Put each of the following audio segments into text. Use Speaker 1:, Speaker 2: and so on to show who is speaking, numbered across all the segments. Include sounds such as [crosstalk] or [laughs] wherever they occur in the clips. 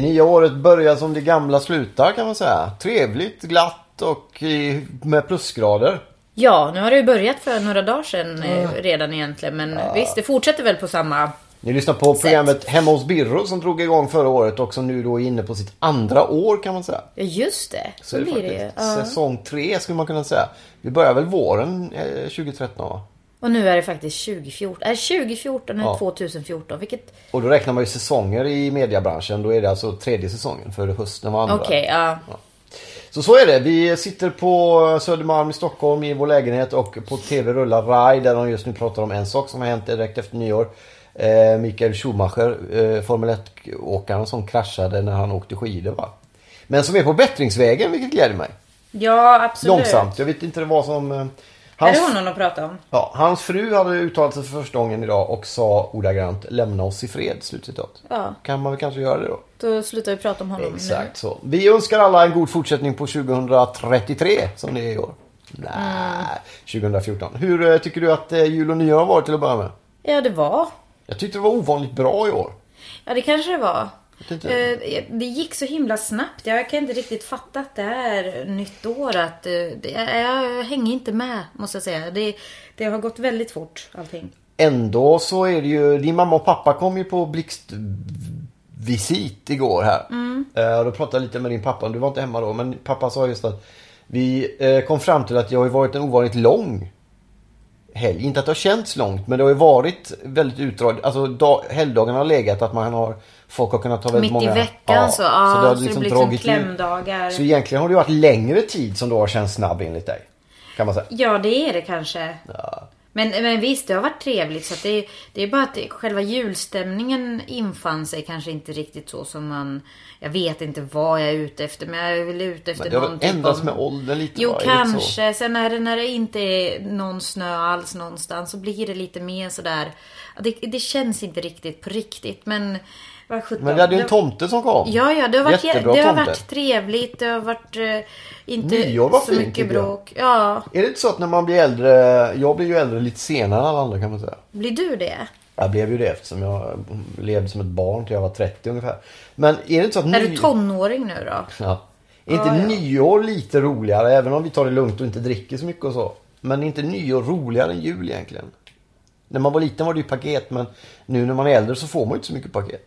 Speaker 1: Det nya året börjar som det gamla slutar kan man säga. Trevligt, glatt och med plusgrader.
Speaker 2: Ja, nu har det ju börjat för några dagar sedan eh, redan egentligen. Men visst, det fortsätter väl på samma...
Speaker 1: Ni lyssnar på programmet Hemma hos Birro som drog igång förra året och som nu då är inne på sitt andra år kan man säga.
Speaker 2: Ja, just det. Så,
Speaker 1: Så det
Speaker 2: blir det ju. Ja.
Speaker 1: säsong tre skulle man kunna säga. Vi börjar väl våren eh, 2013 va?
Speaker 2: Och nu är det faktiskt 2014. Är 2014 eller
Speaker 1: Ja.
Speaker 2: 2014? Vilket...
Speaker 1: Och då räknar man ju säsonger i mediebranschen. Då är det alltså tredje säsongen för hösten var andra.
Speaker 2: Okej, ja.
Speaker 1: Så så är det. Vi sitter på Södermalm i Stockholm i vår lägenhet och på TV rullar Rai där de just nu pratar om en sak som har hänt direkt efter nyår. Eh, Mikael Schumacher, eh, Formel 1-åkaren som kraschade när han åkte skidor va. Men som är på bättringsvägen vilket gläder mig.
Speaker 2: Ja, absolut.
Speaker 1: Långsamt. Jag vet inte vad som... Eh,
Speaker 2: Är
Speaker 1: hans,
Speaker 2: det honom att prata om?
Speaker 1: ja, hans fru hade uttalat sig för första gången idag och sa ordagrant lämna oss i fred. Slutcitat.
Speaker 2: Ja.
Speaker 1: Kan man väl kanske göra det då?
Speaker 2: Då slutar vi prata om honom
Speaker 1: Exakt så. Vi önskar alla en god fortsättning på 2033 som det är i år. Nej, 2014. Hur eh, tycker du att eh, jul och nyår har varit till att börja med?
Speaker 2: nu. Ja, det var.
Speaker 1: Jag tyckte det var ovanligt bra i år.
Speaker 2: Ja, det kanske det var. Eh, Det gick så himla snabbt. Jag kan inte riktigt fatta att det är nytt år. Att, eh, jag hänger inte med, måste jag säga. Det, det har gått väldigt fort, allting.
Speaker 1: Ändå så är det ju, din mamma och pappa kom ju på blixtvisit igår här. Eh, och då pratade jag lite med din pappa, du var inte hemma då, men pappa sa just att vi eh, kom fram till att det har varit en ovanligt lång helg. Inte att det har känts långt, men det har ju varit väldigt utdraget. Alltså dag, helgdagarna har legat att man har, folk har kunnat ta väldigt
Speaker 2: Mitt
Speaker 1: många.
Speaker 2: i veckan så, ja, så,
Speaker 1: har
Speaker 2: det blir liksom klämdagar.
Speaker 1: Så egentligen har det varit längre tid som då har känts snabb enligt dig. Kan man säga.
Speaker 2: Ja, det är det kanske. Men, men visst, det har varit trevligt. Så det, det är bara att det, själva julstämningen infann sig kanske inte riktigt så som man... Jag vet inte vad jag är ute efter, men jag är väl ute efter
Speaker 1: Men det har
Speaker 2: någon typ
Speaker 1: ändrats
Speaker 2: av-
Speaker 1: med åldern lite
Speaker 2: Jo,
Speaker 1: det så?
Speaker 2: kanske. Sen är det när det inte är någon snö alls någonstans så blir det lite mer sådär. Det, det känns inte riktigt på riktigt, men... Vad sjutton.
Speaker 1: Men vi hade ju en tomte som kom.
Speaker 2: Ja, ja, det har varit,
Speaker 1: Jättebra
Speaker 2: det har
Speaker 1: tomte.
Speaker 2: varit trevligt. Det har varit eh, inte
Speaker 1: Nyår var
Speaker 2: så
Speaker 1: fint,
Speaker 2: mycket
Speaker 1: tycker jag.
Speaker 2: bråk. Ja,
Speaker 1: Är det inte så att när man blir äldre, jag blir ju äldre lite senare än alla andra kan man säga.
Speaker 2: blir du det?
Speaker 1: Jag blev ju det eftersom jag levde som ett barn till jag var 30 ungefär. Men är det inte så att
Speaker 2: Är
Speaker 1: ny...
Speaker 2: du tonåring nu då? [laughs]
Speaker 1: Ja. Är inte
Speaker 2: Ja, ja.
Speaker 1: nyår lite roligare även om vi tar det lugnt och inte dricker så mycket och så? Men är inte nyår roligare än jul egentligen? När man var liten var det ju paket men nu när man är äldre så får man ju inte så mycket paket.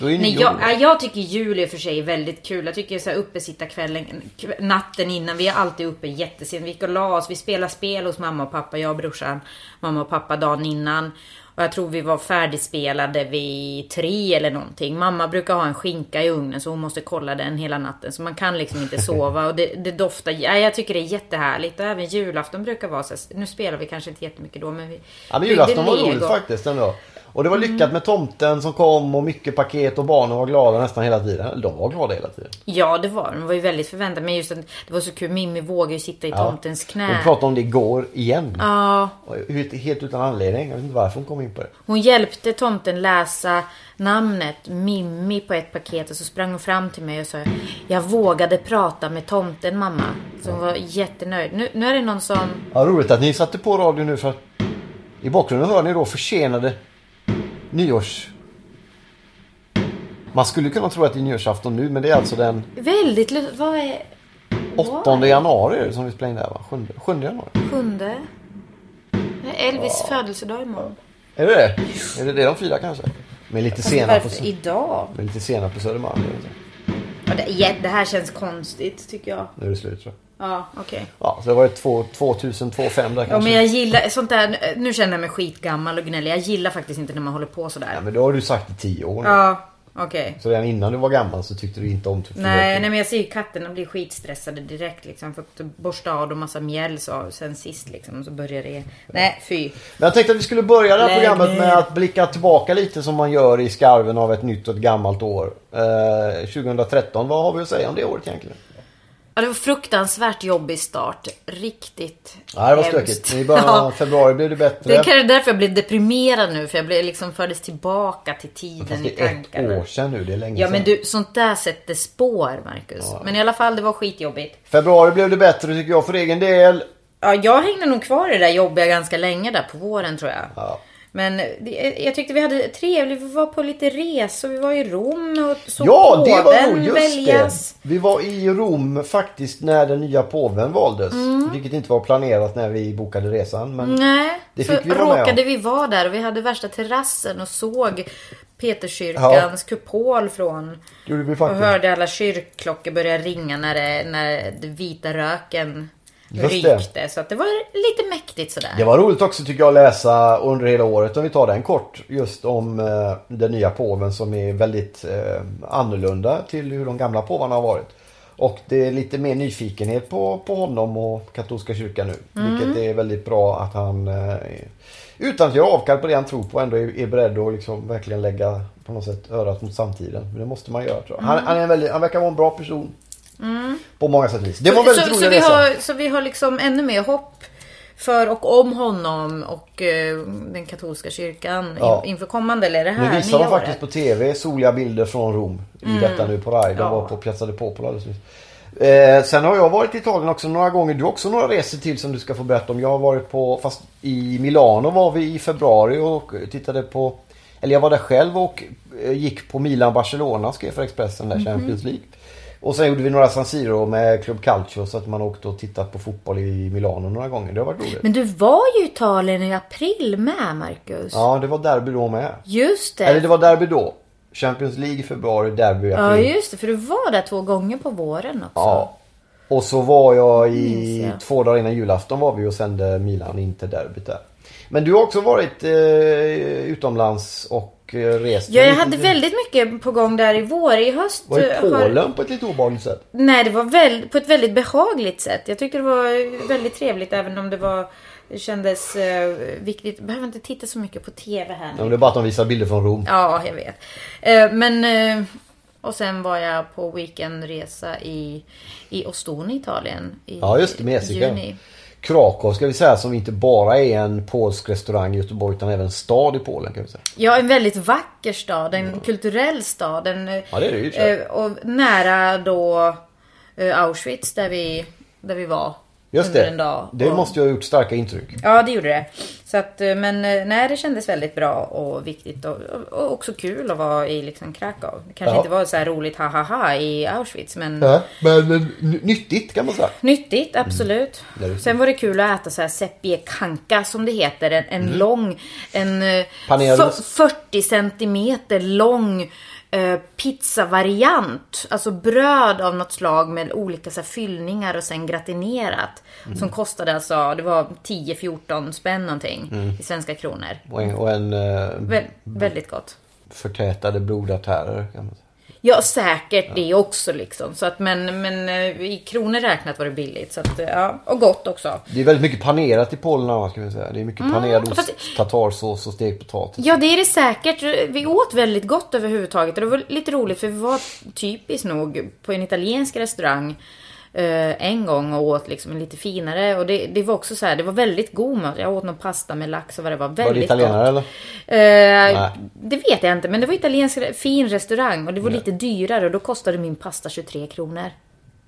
Speaker 2: Nej, jag, jag tycker jul i och för sig är väldigt kul. Jag tycker så här uppesittarkvällen, kv- natten innan. Vi är alltid uppe jättesent. Vi gick och la oss. Vi spelar spel hos mamma och pappa, jag och brorsan. Mamma och pappa dagen innan. Och jag tror vi var färdigspelade vid tre eller någonting. Mamma brukar ha en skinka i ugnen så hon måste kolla den hela natten. Så man kan liksom inte [laughs] sova. Och det, det doftar... Ja, jag tycker det är jättehärligt. Och även julafton brukar vara så Nu spelar vi kanske inte jättemycket då men vi...
Speaker 1: Ja men julafton var roligt faktiskt ändå. Och det var
Speaker 2: Mm.
Speaker 1: lyckat med tomten som kom och mycket paket och barnen var glada nästan hela tiden. De var glada hela tiden.
Speaker 2: Ja, det var de. var ju väldigt förväntade. Men just att det var så kul. Mimmi vågade ju sitta i tomtens knä.
Speaker 1: Vi pratade om det igår igen.
Speaker 2: Ja,
Speaker 1: helt utan anledning. Jag vet inte varför hon kom in på det.
Speaker 2: hon hjälpte tomten läsa namnet Mimmi på ett paket och så sprang hon fram till mig och sa Jag vågade prata med tomten mamma. Så hon var jättenöjd. Nu, nu är det någon som...
Speaker 1: Ja, roligt att ni satte på radio nu för att i bakgrunden hör ni då försenade nyårs... Man skulle kunna tro att det är nyårsafton nu men det är alltså den
Speaker 2: Väldigt lu- Vad är...
Speaker 1: 8 januari som vi spelar in det här va? 7, 7 januari.
Speaker 2: Sjunde? Det är Elvis födelsedag imorgon.
Speaker 1: Är det det? Är det det de firar kanske? Med lite sena på,
Speaker 2: Varför idag?
Speaker 1: med lite sena på Södermalm. är det så?
Speaker 2: Ja, det, ja, det här känns konstigt tycker jag.
Speaker 1: Nu är det slut tror jag.
Speaker 2: Ja, okej.
Speaker 1: Ja, så det var ju två- 2000, 2005 där
Speaker 2: Ja
Speaker 1: kanske.
Speaker 2: men jag gillar sånt där, nu känner jag mig skitgammal och gnällig. Jag gillar faktiskt inte när man håller på sådär.
Speaker 1: Ja, men då har du sagt i tio år nu.
Speaker 2: Ja, Okej.
Speaker 1: Så redan innan du var gammal så tyckte du inte om typ
Speaker 2: Nej, nej men jag ser ju katterna bli skitstressade direkt liksom. För att borsta av dem massa mjäll så, sen sist liksom. Så börjar det. Nej fy.
Speaker 1: Men jag tänkte att vi skulle börja det här
Speaker 2: Nej,
Speaker 1: programmet
Speaker 2: nej.
Speaker 1: med att blicka tillbaka lite som man gör i skarven av ett nytt och ett gammalt år. Eh, 2013, vad har vi att säga om det året egentligen?
Speaker 2: Ja, det var fruktansvärt jobbig start. Riktigt
Speaker 1: Ja, det var stökigt. I början av
Speaker 2: Ja.
Speaker 1: februari blev det bättre.
Speaker 2: Det är kanske därför jag blev deprimerad nu. För jag blev liksom fördes tillbaka till tiden i
Speaker 1: det är ett
Speaker 2: tankarna.
Speaker 1: år sedan nu, det är länge
Speaker 2: Ja
Speaker 1: sedan.
Speaker 2: men du, sånt där sätter spår Marcus. Men i alla fall, det var skitjobbigt.
Speaker 1: Februari blev det bättre tycker jag för egen del.
Speaker 2: Ja, jag hängde nog kvar i det där jobbiga ganska länge där på våren tror jag.
Speaker 1: Ja.
Speaker 2: Men det, jag tyckte vi hade trevligt. Vi var på lite resor. Vi var i Rom och såg
Speaker 1: Ja, det var
Speaker 2: påven
Speaker 1: nog just
Speaker 2: väljas.
Speaker 1: det. Vi var i Rom faktiskt när den nya påven valdes.
Speaker 2: Mm.
Speaker 1: Vilket inte var planerat när vi bokade resan. Men
Speaker 2: Nej,
Speaker 1: Det
Speaker 2: så
Speaker 1: fick vi vara med om.
Speaker 2: råkade vi vara där och vi hade värsta terrassen och såg Peterskyrkans kupol från
Speaker 1: gjorde vi
Speaker 2: och hörde alla kyrkklockor börja ringa när, det, när den vita röken
Speaker 1: Just det.
Speaker 2: rykte. Så att det var lite mäktigt sådär.
Speaker 1: Det var roligt också tycker jag att läsa under hela året om vi tar den kort. Just om eh, den nya påven som är väldigt eh, annorlunda till hur de gamla påvarna har varit. Och det är lite mer nyfikenhet på, på honom och katolska kyrkan nu.
Speaker 2: Mm.
Speaker 1: Vilket är väldigt bra att han eh, utan att göra avkall på det han tror på ändå är, är beredd att liksom verkligen lägga på något sätt örat mot samtiden. Men det måste man göra tror jag. Han, han, är väldigt, han verkar vara en bra person. På många sätt och vis. Det var väldigt
Speaker 2: så,
Speaker 1: rolig
Speaker 2: så, vi
Speaker 1: resa.
Speaker 2: har, så vi har liksom ännu mer hopp för och om honom och eh, den katolska kyrkan
Speaker 1: Ja.
Speaker 2: in, inför kommande, eller det här
Speaker 1: Nu visar de faktiskt
Speaker 2: året.
Speaker 1: på TV soliga bilder från Rom i detta nu på Rai. De
Speaker 2: Ja.
Speaker 1: var på Piazza de Popolo alldeles nyss. Eh, sen har jag varit i Italien också några gånger. Du har också några resor till som du ska få berätta om. Jag har varit på, fast i Milano var vi i februari och tittade på eller jag var där själv och eh, gick på Milan-Barcelona skrev för Expressen där, Champions League. Och sen gjorde vi några San Siro med Club Calcio så att man åkte och tittat på fotboll i Milano några gånger. Det har varit roligt.
Speaker 2: Men du var ju i Italien i april med Marcus.
Speaker 1: Ja, det var derby då med.
Speaker 2: Just det.
Speaker 1: Eller det var derby då. Champions League i februari, derby i
Speaker 2: Ja
Speaker 1: april.
Speaker 2: just det, för du var där två gånger på våren också.
Speaker 1: Ja. Och så var jag i
Speaker 2: jag.
Speaker 1: två dagar innan julafton var vi och sände Milan in till derbyt där. Men du har också varit eh, utomlands och eh, rest.
Speaker 2: Ja, jag hade väldigt mycket på gång där i vår. I höst
Speaker 1: Var
Speaker 2: eh,
Speaker 1: Polen på ett lite obehagligt sätt.
Speaker 2: Nej, det var väl, på ett väldigt behagligt sätt. Jag tyckte det var väldigt trevligt även om det var det kändes eh, viktigt. Behöver inte titta så mycket på TV här
Speaker 1: Ja,
Speaker 2: nu.
Speaker 1: men det är bara att de visar bilder från Rom.
Speaker 2: Ja, jag vet. Eh, men... Eh, och sen var jag på weekendresa i, i Ostoni, Italien. I
Speaker 1: Ja, just det, med Jessica.
Speaker 2: juni.
Speaker 1: Krakow ska vi säga som inte bara är en polsk restaurang i Göteborg utan även en stad i Polen kan vi säga.
Speaker 2: Ja, en väldigt vacker stad. En kulturell stad. En,
Speaker 1: Ja, det är det ju,
Speaker 2: eh, Och nära då eh, Auschwitz där vi, där vi var.
Speaker 1: Just
Speaker 2: under
Speaker 1: det.
Speaker 2: en dag.
Speaker 1: Det
Speaker 2: Och-
Speaker 1: måste ju ha gjort starka intryck.
Speaker 2: Ja, det gjorde det. Så att, eh, men eh, nej, det kändes väldigt bra och viktigt och, och också kul att vara i liksom Krakow. Det kanske
Speaker 1: Ja.
Speaker 2: inte var så här roligt ha ha ha i Auschwitz, men
Speaker 1: Ja, men eh, nyttigt kan man säga.
Speaker 2: nyttigt, absolut.
Speaker 1: Det är det.
Speaker 2: Sen var det kul att äta så här seppie kanka som det heter. En, en lång, en eh,
Speaker 1: Panerad
Speaker 2: f- 40 centimeter lång eh, pizzavariant. Alltså bröd av något slag med olika så här, fyllningar och sen gratinerat. Som kostade alltså, det var 10-14 spänn någonting i svenska kronor.
Speaker 1: Och en, och en eh,
Speaker 2: Vä- väldigt gott.
Speaker 1: förtätade blodartärer kan man säga.
Speaker 2: Ja, säkert det också liksom. Så att, men, men eh, i kronor räknat var det billigt. Så att, eh, ja, och gott också.
Speaker 1: Det är väldigt mycket panerat i Polen annars vi säga. Det är mycket panerad ost,
Speaker 2: Mm, fast-
Speaker 1: tartarsås och stekt potatis.
Speaker 2: Ja, det är det säkert. Vi åt väldigt gott överhuvudtaget. Och det var lite roligt för vi var typiskt nog på en italiensk restaurang eh, en gång och åt liksom lite finare. Och det, det var också så här, det var väldigt god mat. Jag åt någon pasta med lax och vad det var. Väldigt
Speaker 1: Var det italienare eller?
Speaker 2: gott. Eh,
Speaker 1: Nej.
Speaker 2: det vet jag inte, men det var italiensk fin restaurang och det var lite dyrare och då kostade min pasta 23 kronor.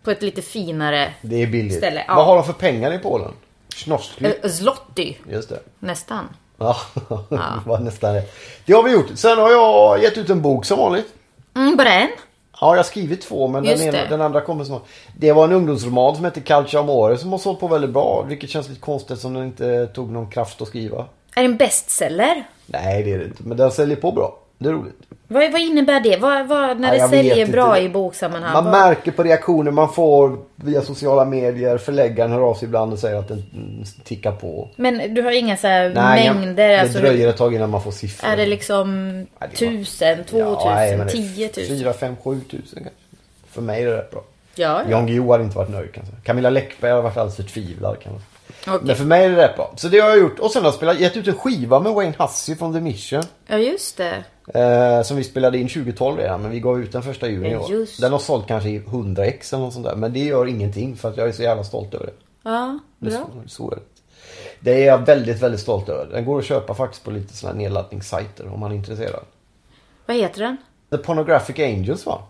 Speaker 2: På ett lite finare
Speaker 1: Det är billigt.
Speaker 2: ställe. Ja.
Speaker 1: Vad har de för pengar i Polen? Schnorsky?
Speaker 2: eh, zloty,
Speaker 1: Just det.
Speaker 2: nästan.
Speaker 1: Ja, [laughs] det var nästan det. Det har vi gjort. Sen har jag gett ut en bok som vanligt.
Speaker 2: Mm, bara en?
Speaker 1: Ja, jag har skrivit två men den, ena, den andra kommer snart. Det var en ungdomsroman som heter Calcio Amore som har sålt på väldigt bra. Vilket känns lite konstigt som den inte tog någon kraft att skriva.
Speaker 2: Är det en bestseller?
Speaker 1: Nej, det är det inte. Men den säljer på bra. Det är roligt.
Speaker 2: Vad, vad innebär det? Vad, vad, när
Speaker 1: Ja,
Speaker 2: det
Speaker 1: jag
Speaker 2: säljer
Speaker 1: inte.
Speaker 2: bra i boksammanhang?
Speaker 1: Man märker på reaktioner man får via sociala medier. Förläggaren hör av sig ibland och säger att den tickar på.
Speaker 2: Men du har inga så här
Speaker 1: Nej, jag-
Speaker 2: mängder?
Speaker 1: det
Speaker 2: alltså,
Speaker 1: dröjer ett tag innan man får siffror.
Speaker 2: Är det liksom
Speaker 1: Ja, det var-
Speaker 2: tusen, två
Speaker 1: Ja, nej,
Speaker 2: tusen,
Speaker 1: men det är
Speaker 2: tio tusen?
Speaker 1: Fyra, fem, sju tusen kanske. För mig är det rätt bra.
Speaker 2: Ja, ja.
Speaker 1: Jan Guillou hade inte varit nöjd kanske. Camilla Läckberg har varit alldeles förtvivlad kanske.
Speaker 2: Okej.
Speaker 1: Men för mig är det rätt bra. Så det har jag gjort. Och sen har jag spelat, gett ut en skiva med Wayne Hussey från The Mission.
Speaker 2: ja, just det.
Speaker 1: Eh, som vi spelade in 2012 redan. Men vi gav ut den första juni i år.
Speaker 2: just.
Speaker 1: Den har sålt kanske i 100 ex eller något sånt där. Men det gör ingenting för att jag är så jävla stolt över det.
Speaker 2: Ja,
Speaker 1: Det
Speaker 2: bra.
Speaker 1: så, så är det. Det är jag väldigt, väldigt stolt över. Den går att köpa faktiskt på lite sådana här nedladdningssajter om man är intresserad.
Speaker 2: Vad heter den?
Speaker 1: The Pornographic Angels va?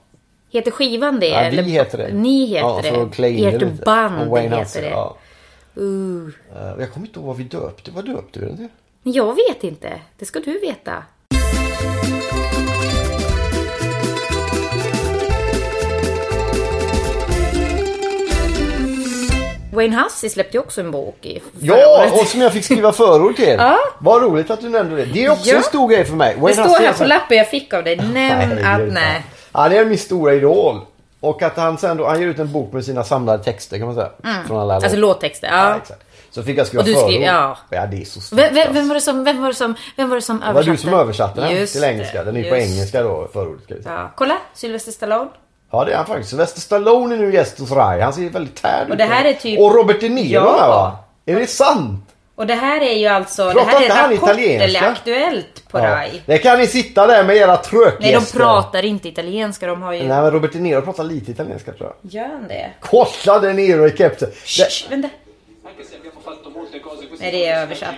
Speaker 2: Heter skivan det?
Speaker 1: Ja, vi
Speaker 2: eller-
Speaker 1: heter det.
Speaker 2: Ni heter
Speaker 1: ja,
Speaker 2: det?
Speaker 1: Det
Speaker 2: Ert band
Speaker 1: Och Wayne
Speaker 2: heter det?
Speaker 1: Ja.
Speaker 2: Uh.
Speaker 1: Jag kommer inte ihåg vad vi döpte. Vad döpte vi den till?
Speaker 2: Jag vet inte. Det ska du veta. Wayne Hussey släppte ju också en bok i
Speaker 1: Ja,
Speaker 2: året.
Speaker 1: och som jag fick skriva förord till. [laughs]
Speaker 2: Ja.
Speaker 1: Vad roligt att du nämnde det. Det är också
Speaker 2: Ja.
Speaker 1: en stor grej för mig.
Speaker 2: Det
Speaker 1: Wayne
Speaker 2: står
Speaker 1: Hussey är
Speaker 2: här på lappen jag fick av dig. [laughs] Nämn att
Speaker 1: Herregud,
Speaker 2: nej.
Speaker 1: Han är min stora idol. Och att han sen då, han ger ut en bok med sina samlade texter kan man säga. Från alla
Speaker 2: Alltså låttexter.
Speaker 1: Ja,
Speaker 2: Ja.
Speaker 1: Så fick jag skriva förord.
Speaker 2: ja.
Speaker 1: ja, det är så stort.
Speaker 2: Vem, vem, vem var det som, vem var det som, vem var det som
Speaker 1: Det var
Speaker 2: översatte?
Speaker 1: du som översatte den
Speaker 2: Just
Speaker 1: till engelska. Den är ju på engelska då, förordet ska vi säga.
Speaker 2: Ja. Kolla, Sylvester Stallone.
Speaker 1: Ja, det är han faktiskt. Sylvester Stallone är nu gäst hos Rai. Han ser väldigt tärd ut.
Speaker 2: Och det här är typ-
Speaker 1: Och Robert De Niro
Speaker 2: Ja.
Speaker 1: va? Är det sant?
Speaker 2: Och det här är ju alltså,
Speaker 1: Pratar
Speaker 2: det här
Speaker 1: inte
Speaker 2: är
Speaker 1: han
Speaker 2: Rapport
Speaker 1: italienska?
Speaker 2: eller Aktuellt på RAI.
Speaker 1: Det kan ni sitta där med era trökgäster.
Speaker 2: Nej, de pratar inte italienska. De har ju...
Speaker 1: Nej, men Robert De Niro pratar lite italienska tror jag.
Speaker 2: Gör han det?
Speaker 1: Kolla De Niro i kepsen. Det-
Speaker 2: Shh, vänta. Nej, det är översatt.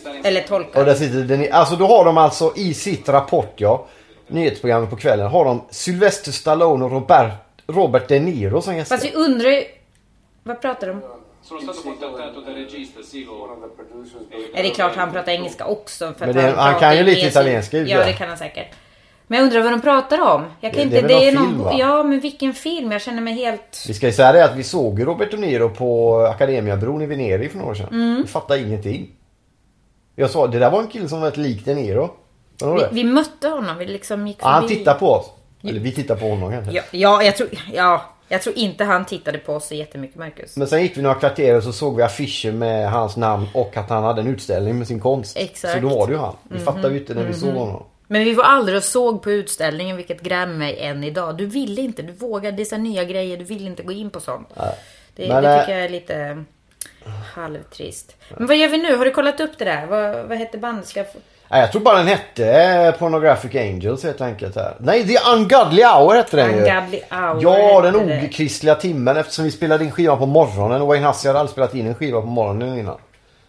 Speaker 3: stare
Speaker 2: Eller
Speaker 1: Och
Speaker 2: tolkar.
Speaker 1: där sitter De Niro. Alltså då har de alltså i sitt Rapport ja. Nyhetsprogrammet på kvällen. Har de Sylvester Stallone och Robert, Robert De Niro som gäster.
Speaker 2: Fast vi undrar ju... Vad pratar de?
Speaker 3: Sono stato contattato dal regista, sì, lo...
Speaker 2: Är det är klart han pratar engelska också. För
Speaker 1: Men det- han
Speaker 2: pratar
Speaker 1: kan ju lite italienska, ju,
Speaker 2: Ja, det kan han säkert. Men jag undrar vad de pratar om. Jag kan
Speaker 1: Det-
Speaker 2: inte...
Speaker 1: det är väl någon
Speaker 2: någon...
Speaker 1: film, va?
Speaker 2: Ja, men vilken film? Jag känner mig helt...
Speaker 1: Vi ska ju säga det att vi såg Robert De Niro på Academiabron i Venedig för några år sedan.
Speaker 2: Mm.
Speaker 1: Vi fattade ingenting. Jag sa det där var en kille som var ett lik De Niro.
Speaker 2: Vi, vi mötte honom. Vi liksom gick
Speaker 1: Ja, han
Speaker 2: förbi.
Speaker 1: tittar på oss. Eller vi tittar på honom kanske.
Speaker 2: Ja, ja, jag tror... Ja, jag tror inte han tittade på oss så jättemycket, Marcus.
Speaker 1: Men sen gick vi några kvarter och så såg vi affischer med hans namn och att han hade en utställning med sin konst.
Speaker 2: Exakt.
Speaker 1: Så då var det ju han. Vi fattade ju inte när vi såg honom.
Speaker 2: Men vi var aldrig och såg på utställningen, vilket grämer mig än idag. Du ville inte, du vågade. Det är nya grejer, du vill inte gå in på sånt. Det,
Speaker 1: Men,
Speaker 2: det
Speaker 1: eh,
Speaker 2: tycker jag är lite halvtrist. Men vad gör vi nu? Har du kollat upp det där? Vad, vad hette bandet? Ska jag.
Speaker 1: Nej, jag tror bara den hette eh, Pornographic Angels helt enkelt här. Nej, The Ungodly Hour hette den ju.
Speaker 2: Ungodly Hour
Speaker 1: Ja, den
Speaker 2: det.
Speaker 1: okristliga timmen eftersom vi spelade in skivan på morgonen och Wayne Hussey hade aldrig spelat in en skiva på morgonen innan.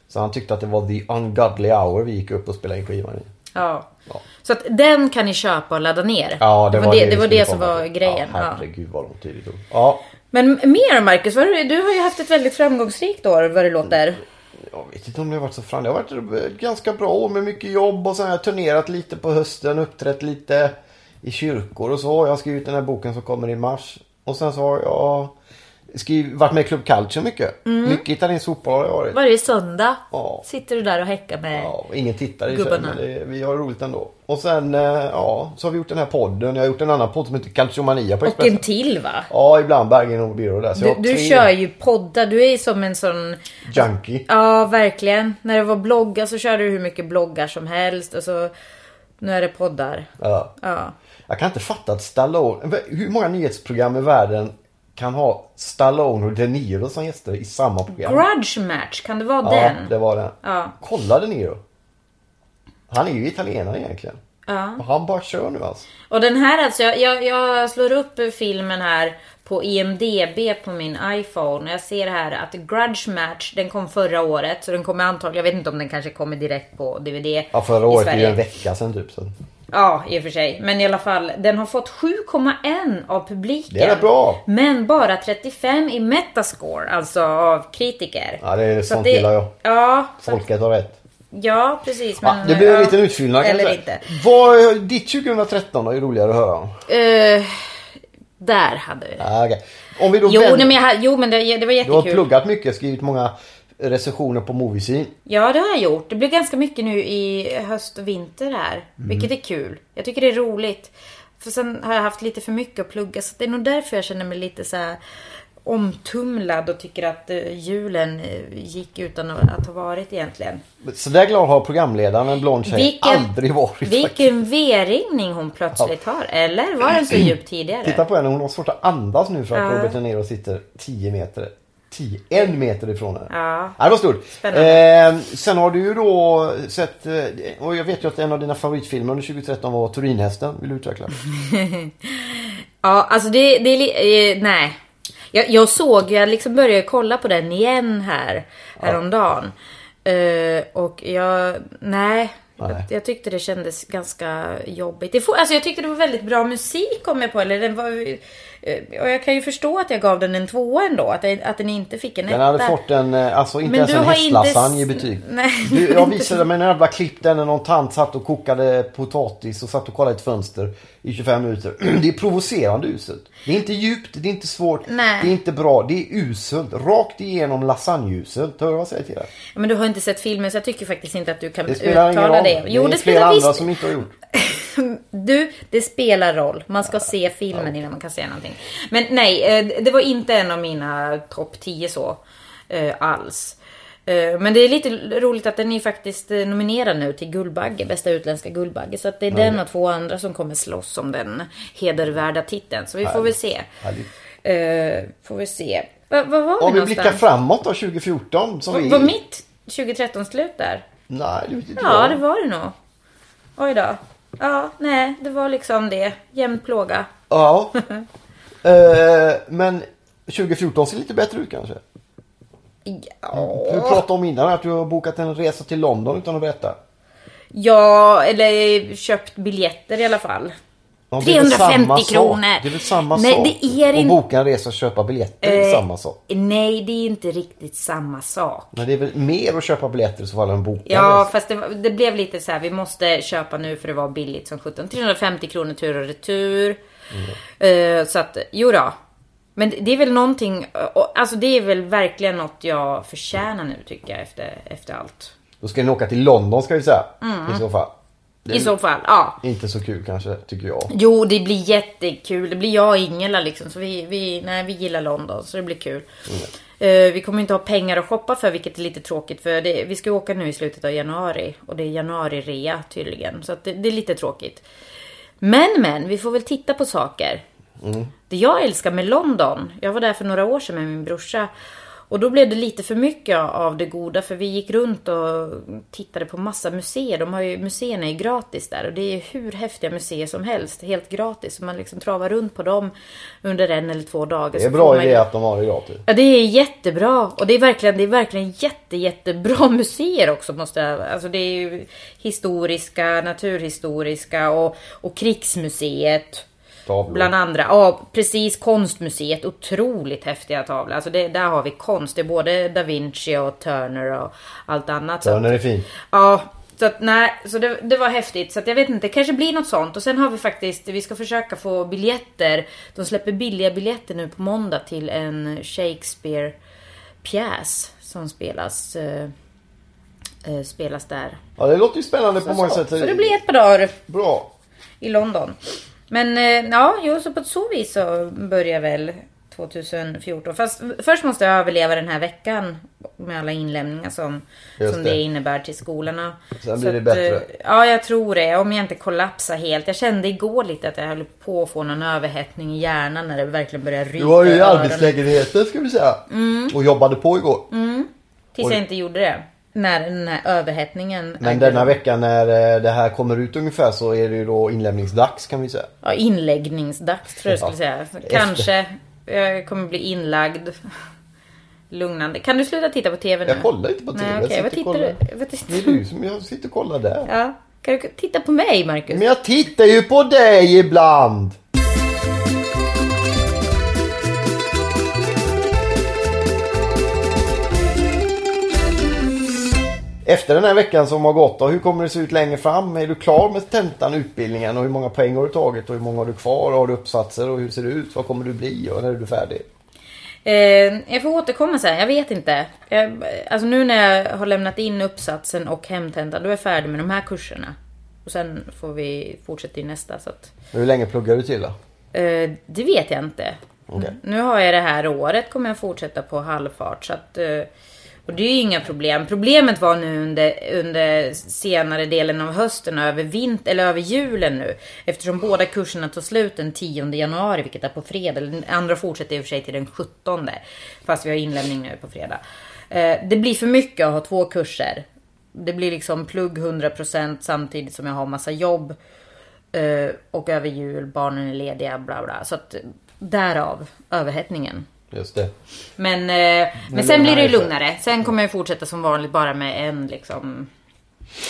Speaker 1: Så han tyckte att det var The Ungodly Hour vi gick upp och spelade in skivan i.
Speaker 2: Ja.
Speaker 1: Ja.
Speaker 2: Så att den kan ni köpa och ladda ner.
Speaker 1: Ja, det, var det,
Speaker 2: det, var det som var grejen.
Speaker 1: Ja,
Speaker 2: Ja.
Speaker 1: herregud vad lång tid det tog. Ja,
Speaker 2: Men mer Marcus, du har ju haft ett väldigt framgångsrikt år vad det låter
Speaker 1: jag vet inte om det har varit så fram. Det har varit ett ganska bra år med mycket jobb och sen har jag turnerat lite på hösten, uppträtt lite i kyrkor och så. Jag har skrivit den här boken som kommer i mars. Och sen så har jag skrivit, varit med i Club Culture mycket. Mycket italiensk fotboll har det varit.
Speaker 2: Varje söndag
Speaker 1: Ja.
Speaker 2: sitter du där och häckar med...
Speaker 1: Ja, och ingen tittar i och för sig,
Speaker 2: Gubbarna.
Speaker 1: men det, vi har roligt ändå. Och sen, eh, ja, så har vi gjort den här podden. Jag har gjort en annan podd som heter Calciomania på
Speaker 2: Och
Speaker 1: Expressen.
Speaker 2: en till va?
Speaker 1: Ja, ibland Bergen och Byrå där. Så jag
Speaker 2: Du, du
Speaker 1: tre
Speaker 2: kör ju poddar, du är ju som en sån...
Speaker 1: junkie.
Speaker 2: Ja, verkligen. När det var bloggar så körde du hur mycket bloggar som helst och så... Nu är det poddar.
Speaker 1: Ja.
Speaker 2: Ja.
Speaker 1: Jag kan inte fatta att Stallone... Hur många nyhetsprogram i världen kan ha Stallone och De Niro som gäster i samma program?
Speaker 2: Grudge match, kan det vara
Speaker 1: Ja,
Speaker 2: den?
Speaker 1: det var den.
Speaker 2: Ja.
Speaker 1: Kolla De Niro. Han är ju italienare egentligen.
Speaker 2: Ja.
Speaker 1: Och han bara kör nu alltså.
Speaker 2: Och den här alltså, jag, jag, jag slår upp filmen här på IMDB på min iPhone. Och jag ser här att Grudge Match, den kom förra året. Så den kommer antagligen, jag vet inte om den kanske kommer direkt på DVD
Speaker 1: Ja, förra året är ju en vecka sedan typ. Så.
Speaker 2: Ja, i och för sig. Men i alla fall, den har fått 7,1 av publiken.
Speaker 1: Det är bra.
Speaker 2: Men bara 35 i Metascore, alltså av kritiker.
Speaker 1: Ja, det är
Speaker 2: Så
Speaker 1: sånt
Speaker 2: det-
Speaker 1: gillar jag.
Speaker 2: Ja,
Speaker 1: Folket har rätt.
Speaker 2: ja precis.
Speaker 1: Ja,
Speaker 2: Men,
Speaker 1: det blir en
Speaker 2: ja,
Speaker 1: liten utfyllnad kan
Speaker 2: Eller inte.
Speaker 1: Vad, ditt 2013 då är roligare att höra om.
Speaker 2: Eh, där hade vi det.
Speaker 1: Ja, okej. Om vi då
Speaker 2: Jo,
Speaker 1: vänder-
Speaker 2: nej, men jag, jo, men det, det var
Speaker 1: Du har
Speaker 2: jättekul.
Speaker 1: pluggat mycket, skrivit många recensioner på Moviescene.
Speaker 2: Ja, det har jag gjort. Det blir ganska mycket nu i höst och vinter här. Vilket är kul. Jag tycker det är roligt. För sen har jag haft lite för mycket att plugga. Så det är nog därför jag känner mig lite så här omtumlad och tycker att eh, julen eh, gick utan att ha varit egentligen.
Speaker 1: Så där glad har programledaren, en blond tjej,
Speaker 2: Vilken-
Speaker 1: aldrig varit.
Speaker 2: Vilken V-ringning hon plötsligt har. Eller var den så [clears throat] djup tidigare?
Speaker 1: Titta på henne, hon har svårt att andas nu för att
Speaker 2: Ja.
Speaker 1: Robert De Niro sitter 10 meter. 10, en meter ifrån henne.
Speaker 2: Ja.
Speaker 1: Ja, det var stort. Eh, sen har du ju då sett, eh, och jag vet ju att en av dina favoritfilmer under 2013 var Turinhästen. Vill du utveckla? [laughs]
Speaker 2: Ja, alltså det, det är eh, nej. Jag, jag såg, jag liksom började kolla på den igen här häromdagen. Eh, och jag, nej. Jag, jag tyckte det kändes ganska jobbigt. Det får, alltså jag tyckte det var väldigt bra musik kom jag på. Eller den var, och jag kan ju förstå att jag gav den en tvåa ändå. Att, den- att den inte fick en
Speaker 1: Den
Speaker 2: etta.
Speaker 1: hade fått en, eh, alltså inte
Speaker 2: Men
Speaker 1: ens en
Speaker 2: har inte
Speaker 1: hästlasagne i betyg. [laughs]
Speaker 2: Nej.
Speaker 1: Du, jag visade mig en jävla klipp där när någon tant satt och kokade potatis och satt och kollade i ett fönster i 25 minuter. [clears throat] Det är provocerande uselt. Det är inte djupt, det är inte svårt,
Speaker 2: Nej.
Speaker 1: det är inte bra, det är uselt. Rakt igenom lasagneuselt. Hör du vad jag säger till dig?
Speaker 2: Men du har inte sett filmen så jag tycker faktiskt inte att du kan
Speaker 1: Det spelar ingen
Speaker 2: uttala
Speaker 1: roll.
Speaker 2: det. Jo,
Speaker 1: det
Speaker 2: det,
Speaker 1: är
Speaker 2: spelar
Speaker 1: andra
Speaker 2: visst.
Speaker 1: som inte har gjort. [laughs] [laughs]
Speaker 2: Du, det spelar roll. Man ska se filmen innan man kan säga någonting. Men nej, eh, det var inte en av mina topp 10 så. eh, Alls. Eh, Men det är lite roligt att den är faktiskt nominerad nu till Guldbagge, bästa utländska Guldbagge. Så att det är den och två andra som kommer slåss om den hedervärda titeln. Så vi får väl se. Får vi se. Va- var
Speaker 1: Om
Speaker 2: vi
Speaker 1: vi blickar framåt då 2014 som vi...
Speaker 2: Var mitt 2013 slut där?
Speaker 1: Nej, det vet inte
Speaker 2: Ja,
Speaker 1: jag.
Speaker 2: det var det nog. Oj då. Ja, nej, det var liksom det. Jämn plåga.
Speaker 1: Ja. [laughs] Eh, men 2014 ser lite bättre ut kanske.
Speaker 2: Ja,
Speaker 1: Du pratade om innan att du har bokat en resa till London utan att berätta.
Speaker 2: ja eller köpt biljetter i alla fall.
Speaker 1: Ja, det är väl
Speaker 2: 350
Speaker 1: samma sak.
Speaker 2: kronor.
Speaker 1: Det är väl samma
Speaker 2: Nej,
Speaker 1: sak?
Speaker 2: det är
Speaker 1: Och
Speaker 2: inte-
Speaker 1: boka en resa och köpa biljetter är
Speaker 2: Eh,
Speaker 1: samma sak?
Speaker 2: Nej, det är inte riktigt samma sak.
Speaker 1: Men det är väl mer att köpa biljetter i så fall än boka
Speaker 2: Ja,
Speaker 1: resa.
Speaker 2: fast det, det blev lite så här. Vi måste köpa nu för det var billigt som 17. 350 kronor tur och retur.
Speaker 1: Mm.
Speaker 2: Eh, så att, jo då. Men det är väl någonting, och- alltså det är väl verkligen något jag förtjänar nu tycker jag efter, efter allt.
Speaker 1: Då ska ni åka till London ska vi säga.
Speaker 2: Mm.
Speaker 1: I så fall. Det
Speaker 2: I så fall, ja.
Speaker 1: Inte så kul kanske, tycker jag.
Speaker 2: Jo, det blir jättekul. Det blir jag och Ingela liksom. Så vi, vi, nej, vi gillar London, så det blir kul. Eh, vi kommer inte ha pengar att shoppa för, vilket är lite tråkigt. För det, vi ska åka nu i slutet av januari. Och det är januari-rea tydligen. Så det, det är lite tråkigt. Men, men, vi får väl titta på saker. Det jag älskar med London, jag var där för några år sedan med min brorsa. Och då blev det lite för mycket av det goda för vi gick runt och tittade på massa museer. De har ju, museerna är gratis där och det är hur häftiga museer som helst. Helt gratis. Så man liksom travar runt på dem under en eller två dagar.
Speaker 1: Det är en bra
Speaker 2: man-
Speaker 1: idé att de har det gratis.
Speaker 2: Ja det är jättebra och det är verkligen, det är verkligen jätte, jättebra [laughs] museer också måste jag, alltså det är ju historiska, naturhistoriska och, och krigsmuseet.
Speaker 1: Tavlor.
Speaker 2: Bland andra, ja precis konstmuseet, otroligt häftiga tavlor. Alltså det, där har vi konst, det är både da Vinci och Turner och allt annat. Så
Speaker 1: Turner är fin.
Speaker 2: Ja, så att nej, så det, det var häftigt. Så att jag vet inte, det kanske blir något sånt. Och sen har vi faktiskt, vi ska försöka få biljetter. De släpper billiga biljetter nu på måndag till en Shakespeare pjäs som spelas, eh, eh, spelas där.
Speaker 1: Ja, det låter ju spännande på många
Speaker 2: Så,
Speaker 1: sätt.
Speaker 2: så det blir ett par dagar
Speaker 1: Bra.
Speaker 2: i London. Men eh, ja, jo, så på så vis så börjar väl 2014. Fast först måste jag överleva den här veckan med alla inlämningar som,
Speaker 1: Just
Speaker 2: som
Speaker 1: det.
Speaker 2: det. innebär till skolorna.
Speaker 1: Sen
Speaker 2: Så
Speaker 1: blir det
Speaker 2: att,
Speaker 1: bättre.
Speaker 2: eh, Ja, jag tror det. Om jag inte kollapsar helt. Jag kände igår lite att jag höll på att få någon överhettning i hjärnan när det verkligen började ryka
Speaker 1: Du var ju i arbetslägenheten ska vi säga.
Speaker 2: Mm.
Speaker 1: Och jobbade på igår.
Speaker 2: Tills jag inte gjorde det. När den här överhettningen
Speaker 1: Men denna vecka när eh, det här kommer ut ungefär så är det ju då inlämningsdags kan vi säga.
Speaker 2: Ja, inläggningsdags tror jag skulle säga. Kanske. Jag kommer bli inlagd. Lugnande. Kan du sluta titta på TV nu?
Speaker 1: Jag kollar inte på TV.
Speaker 2: Nej,
Speaker 1: jag
Speaker 2: okej. Vad
Speaker 1: sitter och
Speaker 2: tittar du? Vad
Speaker 1: Det är
Speaker 2: tittar
Speaker 1: du som jag sitter och kollar där.
Speaker 2: Ja. Kan du titta på mig, Marcus?
Speaker 1: Men jag tittar ju på dig ibland. Efter den här veckan som har gått då, hur kommer det se ut längre fram? Är du klar med tentan, utbildningen och hur många poäng har du tagit och hur många har du kvar? Har du uppsatser och hur ser det ut? Vad kommer du bli och när är du färdig?
Speaker 2: Eh, jag får återkomma sen, jag vet inte. Jag, alltså nu när jag har lämnat in uppsatsen och hemtentan, då är jag färdig med de här kurserna. Och sen får vi fortsätta i nästa. Så att,
Speaker 1: Hur länge pluggar du till då?
Speaker 2: eh, det vet jag inte.
Speaker 1: Okej.
Speaker 2: Nu har jag det här året, kommer jag fortsätta på halvfart. Så att, eh, och det är ju inga problem. Problemet var nu under, under senare delen av hösten och över, vint, eller över julen nu. Eftersom båda kurserna tar slut den 10 januari, vilket är på fredag. Den andra fortsätter i och för sig till den 17. Fast vi har inlämning nu på fredag. Eh, det blir för mycket att ha två kurser. Det blir liksom plugg 100% samtidigt som jag har massa jobb. Eh, och över jul, barnen är lediga, bla bla. Så att därav överhettningen.
Speaker 1: Just det.
Speaker 2: Men, eh, men sen blir det ju lugnare. Sen kommer jag fortsätta som vanligt bara med en liksom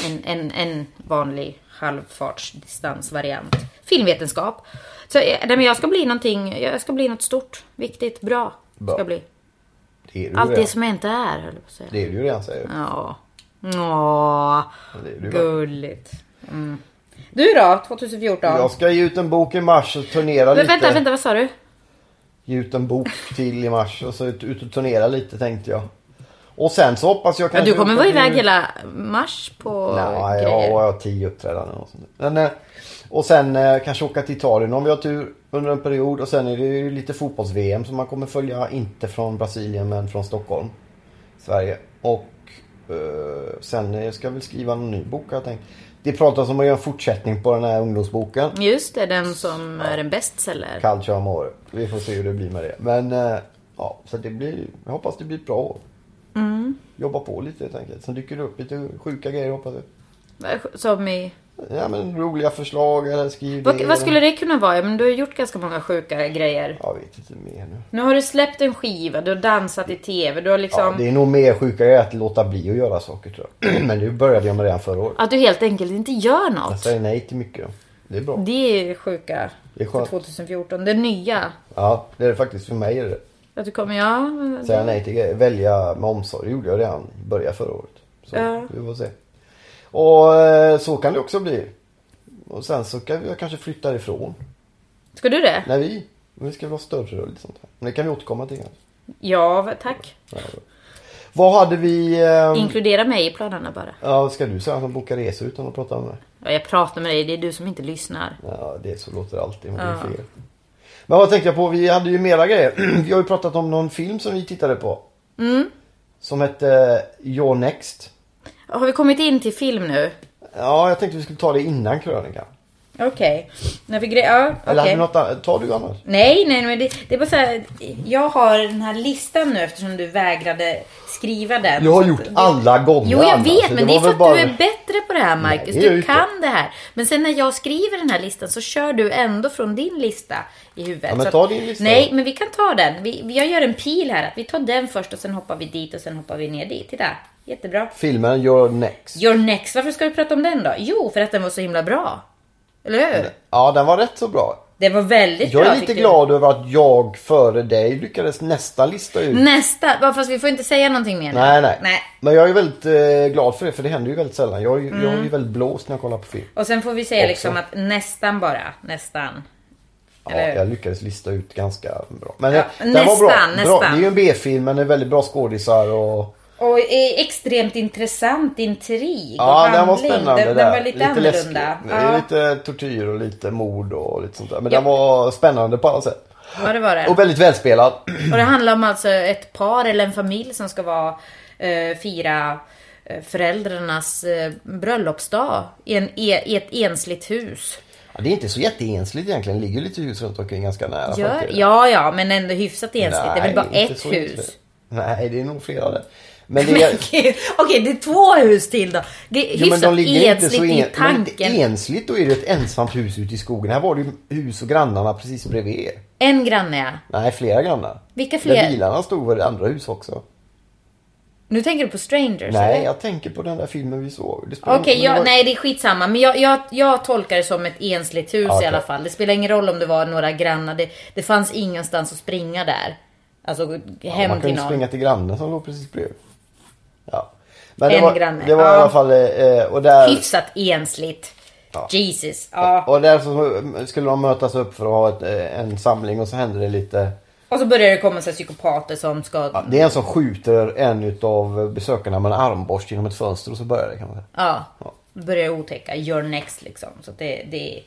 Speaker 2: en, en, en vanlig halvfartsdistansvariant. Filmvetenskap. Så eh, men jag ska bli någonting, jag ska bli något stort, viktigt, bra.
Speaker 1: Bra.
Speaker 2: Ska bli.
Speaker 1: Det
Speaker 2: Allt
Speaker 1: redan.
Speaker 2: det som jag inte är, höll jag på att säga.
Speaker 1: Det är du redan säger.
Speaker 2: Ja. Åh, gulligt. Mm. Du då, 2014?
Speaker 1: Jag ska ge ut en bok i mars och turnera
Speaker 2: Men,
Speaker 1: lite.
Speaker 2: vänta, vänta, vad sa du?
Speaker 1: Ge ut en bok till i mars och så ut, ut och turnera lite tänkte jag. Och sen så hoppas jag
Speaker 2: Ja,
Speaker 1: kanske...
Speaker 2: du kommer vara iväg hela mars på
Speaker 1: Nej,
Speaker 2: grejer.
Speaker 1: ja, jag har tio uppträdanden och sånt. Men, eh, och sen eh, kanske åka till Italien om vi har tur under en period. Och sen är det ju lite fotbolls-VM som man kommer följa. Inte från Brasilien men från Stockholm. Sverige. Och eh, sen eh, ska jag väl skriva en ny bok har jag tänkt. Det pratas om att göra en fortsättning på den här ungdomsboken.
Speaker 2: Just det, den som är en bestseller.
Speaker 1: Calcio Amore. Vi får se hur det blir med det. Men eh, ja, så det blir, jag hoppas det blir bra.
Speaker 2: Mm.
Speaker 1: Jobba på lite helt enkelt. Sen dyker det upp lite sjuka grejer hoppas jag.
Speaker 2: Som i...
Speaker 1: Ja men roliga förslag eller skriv
Speaker 2: Vad, vad skulle det kunna vara? Men du har gjort ganska många sjuka grejer.
Speaker 1: Jag vet inte mer nu.
Speaker 2: Nu har du släppt en skiva, du har dansat i TV, du har liksom...
Speaker 1: Ja, det är nog mer sjuka grejer att låta bli att göra saker tror jag. [clears throat] Men det började jag med redan förra året.
Speaker 2: Att du helt enkelt inte gör
Speaker 1: Jag
Speaker 2: något.
Speaker 1: säger nej till mycket. Det är bra.
Speaker 2: Det är sjuka.
Speaker 1: Det är
Speaker 2: För
Speaker 1: skönt.
Speaker 2: 2014. Det nya.
Speaker 1: Ja, det är det faktiskt för mig. Är det.
Speaker 2: Att du kommer, ja... men-
Speaker 1: Säga nej till grejer. Välja med omsorg. Det gjorde jag redan i början förra året. Så
Speaker 2: Ja.
Speaker 1: vi får se. Och eh, så kan det också bli. Och sen så kan vi kanske flytta ifrån.
Speaker 2: Ska du det?
Speaker 1: När vi. Vi ska väl ha större och lite sånt här. Men det kan vi återkomma till. kanske.
Speaker 2: Ja, tack.
Speaker 1: Vad hade vi... Eh,
Speaker 2: Inkludera mig i planerna bara.
Speaker 1: ja, ska du säga som bokar resor utan att prata med mig?
Speaker 2: Ja, jag pratar med dig, det är du som inte lyssnar.
Speaker 1: Ja, det är så låter det alltid. Men det är
Speaker 2: Ja.
Speaker 1: fel. Men vad tänkte jag på? Vi hade ju mera grejer. [clears throat] vi har ju pratat om någon film som vi tittade på.
Speaker 2: Mm.
Speaker 1: Som hette Your Next.
Speaker 2: Har vi kommit in till film nu?
Speaker 1: Ja, jag tänkte vi skulle ta det innan krönikan.
Speaker 2: Okej. Gre- ja,
Speaker 1: Eller hade du något? Tar du annars?
Speaker 2: Nej, nej, men det, det är bara så här. Jag har den här listan nu eftersom du vägrade skriva den.
Speaker 1: Jag har gjort
Speaker 2: att
Speaker 1: alla gånger
Speaker 2: Jo, jag
Speaker 1: Anna,
Speaker 2: vet, men
Speaker 1: det
Speaker 2: är för att
Speaker 1: bara-
Speaker 2: du är bättre på det här, Marcus.
Speaker 1: Nej,
Speaker 2: du
Speaker 1: inte.
Speaker 2: kan det här. Men sen när jag skriver den här listan så kör du ändå från din lista i huvudet.
Speaker 1: Ja, men ta din lista
Speaker 2: Nej, men vi kan ta den. Vi, vi- jag gör en pil här. Att vi tar den först och sen hoppar vi dit och sen hoppar vi ner dit. Titta, jättebra.
Speaker 1: Filmen Your Next.
Speaker 2: Your next, varför ska vi prata om den då? Jo, för att den var så himla bra. Eller hur?
Speaker 1: Ja, den var rätt så bra.
Speaker 2: Det var väldigt
Speaker 1: Jag
Speaker 2: bra
Speaker 1: är lite glad över att jag före dig lyckades nästan lista ut.
Speaker 2: Nästa, ja, fast vi får inte säga någonting mer.
Speaker 1: Nej, nej,
Speaker 2: nej.
Speaker 1: Men jag är väldigt eh, glad för det, för det händer ju väldigt sällan. Jag är, ju- jag är
Speaker 2: Mm.
Speaker 1: ju väldigt blåst när jag kollar på film.
Speaker 2: Och sen får vi säga
Speaker 1: Också.
Speaker 2: liksom att nästan bara, nästan.
Speaker 1: Ja, jag lyckades lista ut ganska bra. Men
Speaker 2: Ja,
Speaker 1: den var bra.
Speaker 2: nästan,
Speaker 1: bra.
Speaker 2: nästan.
Speaker 1: Det är ju en B-film men det är väldigt bra skådisar och...
Speaker 2: Och extremt intressant intrig
Speaker 1: Ja,
Speaker 2: och
Speaker 1: den var
Speaker 2: handling.
Speaker 1: spännande
Speaker 2: Den, den var lite, annorlunda.
Speaker 1: Det är
Speaker 2: Ja.
Speaker 1: lite tortyr och lite mord och lite sånt där. Men
Speaker 2: Ja.
Speaker 1: den var spännande på alla sätt.
Speaker 2: ja, det var det.
Speaker 1: Och väldigt välspelad.
Speaker 2: Och det handlar om alltså ett par eller en familj som ska vara, eh, fira eh, föräldrarnas eh, bröllopsdag i, en, e, i ett ensligt hus.
Speaker 1: Ja, det är inte så jätteensligt egentligen. Det ligger lite hus runt omkring ganska nära.
Speaker 2: Gör, ja, ja, men ändå hyfsat ensligt. det är väl bara
Speaker 1: inte
Speaker 2: ett hus.
Speaker 1: ensligt. Nej, det är nog flera där. Men det är...
Speaker 2: Okej, [laughs] okej, det är två hus till då. Det är hyfsat
Speaker 1: inte
Speaker 2: ensligt
Speaker 1: så
Speaker 2: i
Speaker 1: en, men
Speaker 2: tanken.
Speaker 1: ensligt. Då är det ett ensamt hus ute i skogen. Här var det ju hus och grannarna precis bredvid er.
Speaker 2: En granne ja.
Speaker 1: Nej, flera grannar.
Speaker 2: Vilka
Speaker 1: Där
Speaker 2: fler?
Speaker 1: bilarna stod var det andra hus också.
Speaker 2: Nu tänker du på Strangers
Speaker 1: Nej,
Speaker 2: eller?
Speaker 1: jag tänker på den där filmen vi såg.
Speaker 2: Okej, jag,
Speaker 1: var-
Speaker 2: nej det är skitsamma. Men jag, jag, jag tolkar det som ett ensligt hus
Speaker 1: Okej.
Speaker 2: i alla fall. Det spelar ingen roll om det var några grannar. Det, det fanns ingenstans att springa där. Alltså
Speaker 1: Ja,
Speaker 2: hem
Speaker 1: man
Speaker 2: till
Speaker 1: kunde
Speaker 2: någon.
Speaker 1: springa till grannen som låg precis bredvid. Ja. Men det
Speaker 2: En
Speaker 1: var,
Speaker 2: granne,
Speaker 1: det var
Speaker 2: ja.
Speaker 1: i alla fall... Eh, och där,
Speaker 2: Hyfsat ensligt.
Speaker 1: Ja.
Speaker 2: Jesus. Ja.
Speaker 1: och där så skulle de mötas upp för att ha ett, eh, en samling och så hände det lite
Speaker 2: Och så börjar det komma så psykopater som ska...
Speaker 1: Ja, det är en som skjuter en utav besökarna med en armborst genom ett fönster och så börjar det kan man säga.
Speaker 2: Ja. Börjar otäcka. You're next liksom. Så det, det...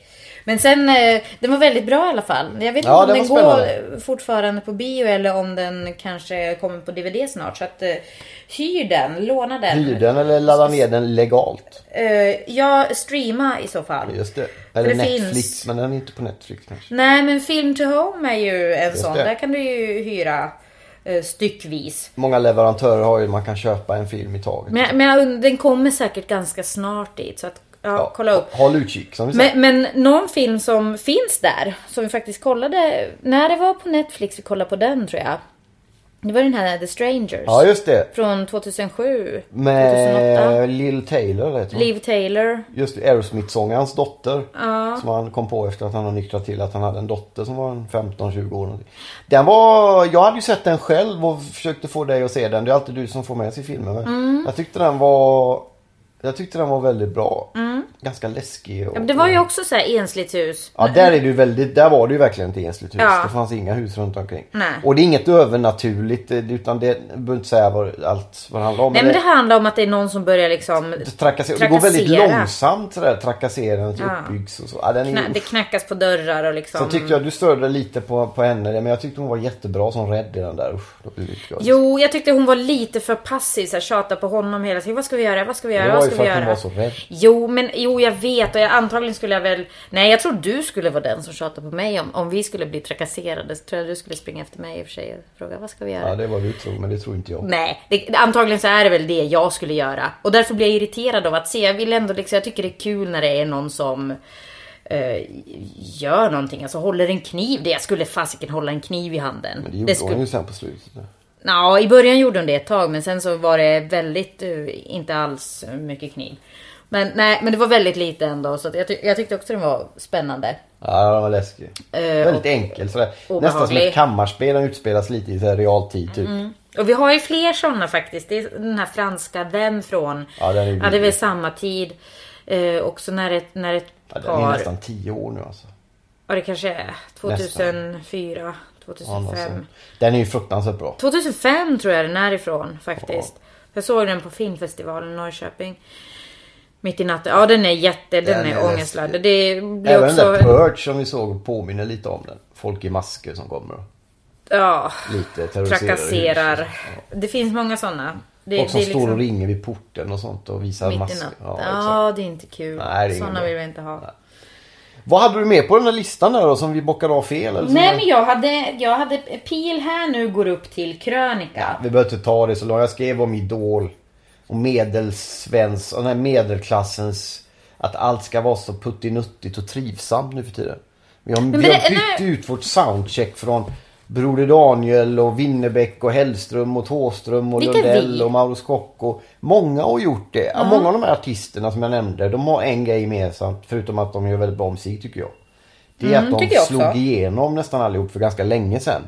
Speaker 2: Men sen, eh, den var väldigt bra i alla fall. Jag vet inte
Speaker 1: Ja,
Speaker 2: om
Speaker 1: den var
Speaker 2: går
Speaker 1: spännande.
Speaker 2: fortfarande på bio eller om den kanske kommer på DVD snart. Så att eh, hyr den, låna den.
Speaker 1: Hyr den eller ladda ner den legalt.
Speaker 2: Eh, ja, streama i så fall.
Speaker 1: Just det. Eller
Speaker 2: det
Speaker 1: Netflix,
Speaker 2: finns-
Speaker 1: men den är inte på Netflix kanske.
Speaker 2: Nej men Film to Home är ju en sån.
Speaker 1: det.
Speaker 2: Där kan du ju hyra styckvis.
Speaker 1: Många leverantörer har ju man kan köpa en film i taget.
Speaker 2: Men, men den kommer säkert ganska snart dit. Så att, ja, kolla upp.
Speaker 1: Håll utkik som vi säger.
Speaker 2: Men, men någon film som finns där, som vi faktiskt kollade, när det var på Netflix, vi kollade på den tror jag. Det var den här The Strangers.
Speaker 1: Ja just det.
Speaker 2: Från 2007, 2008.
Speaker 1: Med Lill Taylor heter hon.
Speaker 2: Liv Taylor.
Speaker 1: Just Aerosmith-sångarens dotter. Som han kom på efter att han har nyktrat till att han hade en dotter som var en 15-20 år. Den var, jag hade ju sett den själv och försökte få dig att se den. Det är alltid du som får med sig filmen. men
Speaker 2: Mm.
Speaker 1: Jag tyckte den var jag tyckte den var väldigt bra. Ganska läskig. Och,
Speaker 2: Mm. Ja, men det var ju också så här ensligt hus.
Speaker 1: Ja där är det väldigt, där var det ju verkligen ett ensligt hus.
Speaker 2: Ja.
Speaker 1: Det fanns inga hus runt omkring.
Speaker 2: Nej.
Speaker 1: Och det är inget övernaturligt eh, utan det, behöver inte säga vad, allt vad det handlar om.
Speaker 2: Nej men det handlar om att det är någon som börjar liksom
Speaker 1: Trakassera. Det går väldigt långsamt sådär. Trakasserandet
Speaker 2: Ja.
Speaker 1: uppbyggs och så. Ja, den är,
Speaker 2: Knä, det knackas på dörrar och liksom.
Speaker 1: så tyckte jag du störde lite på, på henne men jag tyckte hon var jättebra som rädd i den där. Usch, då blev det.
Speaker 2: Jo, jag tyckte hon var lite för passiv. Så här, tjata på honom hela tiden. Vad ska vi göra? Vad ska vi göra?
Speaker 1: Det för
Speaker 2: vi
Speaker 1: att
Speaker 2: göra?
Speaker 1: var så rädd.
Speaker 2: Jo, men jo, jag vet. Och jag, antagligen skulle jag väl... Nej, jag tror du skulle vara den som tjatade på mig. Om, om vi skulle bli trakasserade så tror jag du skulle springa efter mig i och för sig och fråga vad ska vi göra?
Speaker 1: Ja det var du tror men det tror inte jag.
Speaker 2: Nej, det, antagligen så är det väl det jag skulle göra. Och därför blir jag irriterad av att se. Jag vill ändå liksom, jag tycker det är kul när det är någon som eh, gör någonting. Alltså håller en kniv. Det jag skulle fasiken hålla en kniv i handen.
Speaker 1: Men det gjorde
Speaker 2: skulle...
Speaker 1: hon ju sen på slutet.
Speaker 2: Ja, i början gjorde hon det ett tag men sen så var det väldigt, eh, inte alls mycket kniv. Men nej, men det var väldigt lite ändå så jag, ty- jag tyckte också den var spännande.
Speaker 1: Ja den var läskig.
Speaker 2: Eh,
Speaker 1: Väldigt enkel sådär. Nästan som
Speaker 2: obehaglig.
Speaker 1: ett kammarspel. Den utspelas lite i så realtid typ.
Speaker 2: Och vi har ju fler sådana faktiskt. Det är den här franska Vem från.
Speaker 1: Ja, den är
Speaker 2: ja det är väl samma tid. Eh, också när ett, när ett
Speaker 1: Ja, den är
Speaker 2: par.
Speaker 1: nästan 10 år nu alltså.
Speaker 2: Ja det kanske är 2004,
Speaker 1: Ja, något
Speaker 2: 2005.
Speaker 1: sånt. Den är ju fruktansvärt bra.
Speaker 2: 2005 tror jag den är ifrån faktiskt. Jag såg den på filmfestivalen i Norrköping. Mitt i natten. Ja den är jätte, den,
Speaker 1: Den
Speaker 2: är,
Speaker 1: är
Speaker 2: ångestladdad. Det blir
Speaker 1: Även
Speaker 2: också...
Speaker 1: den där Purge som vi såg påminner lite om den. Folk i masker som kommer och
Speaker 2: Ja,
Speaker 1: lite
Speaker 2: trakasserar.
Speaker 1: huset.
Speaker 2: Det finns många sådana. Det,
Speaker 1: Folk som
Speaker 2: det är
Speaker 1: står och
Speaker 2: liksom
Speaker 1: ringer vid porten och sånt och visar
Speaker 2: mitt
Speaker 1: masker. Ja,
Speaker 2: Ja, det är inte kul.
Speaker 1: Nej,
Speaker 2: sådana vill vi inte ha.
Speaker 1: Vad hade du med på den där listan där då som vi bockade av fel? Eller
Speaker 2: Nej men jag hade, jag hade pil här nu går upp till krönika.
Speaker 1: Vi behöver inte ta det så långt. Jag skrev om Idol. Och medelsvens, och den här medelklassens... Att allt ska vara så puttinuttigt och trivsamt nu för tiden. Vi har, vi
Speaker 2: men
Speaker 1: har
Speaker 2: det-
Speaker 1: bytt
Speaker 2: nej.
Speaker 1: ut vårt soundcheck från Broder Daniel och Winnerbäck och Hellström och Thåström och
Speaker 2: Vilka
Speaker 1: Lundell
Speaker 2: vi?
Speaker 1: och Mauro Scocco. Många har gjort det. Många av de här artisterna som jag nämnde, de har en grej gemensamt. Förutom att de gör väldigt bra musik tycker jag. Det är
Speaker 2: Mm,
Speaker 1: att de
Speaker 2: också.
Speaker 1: slog igenom nästan allihop för ganska länge sedan.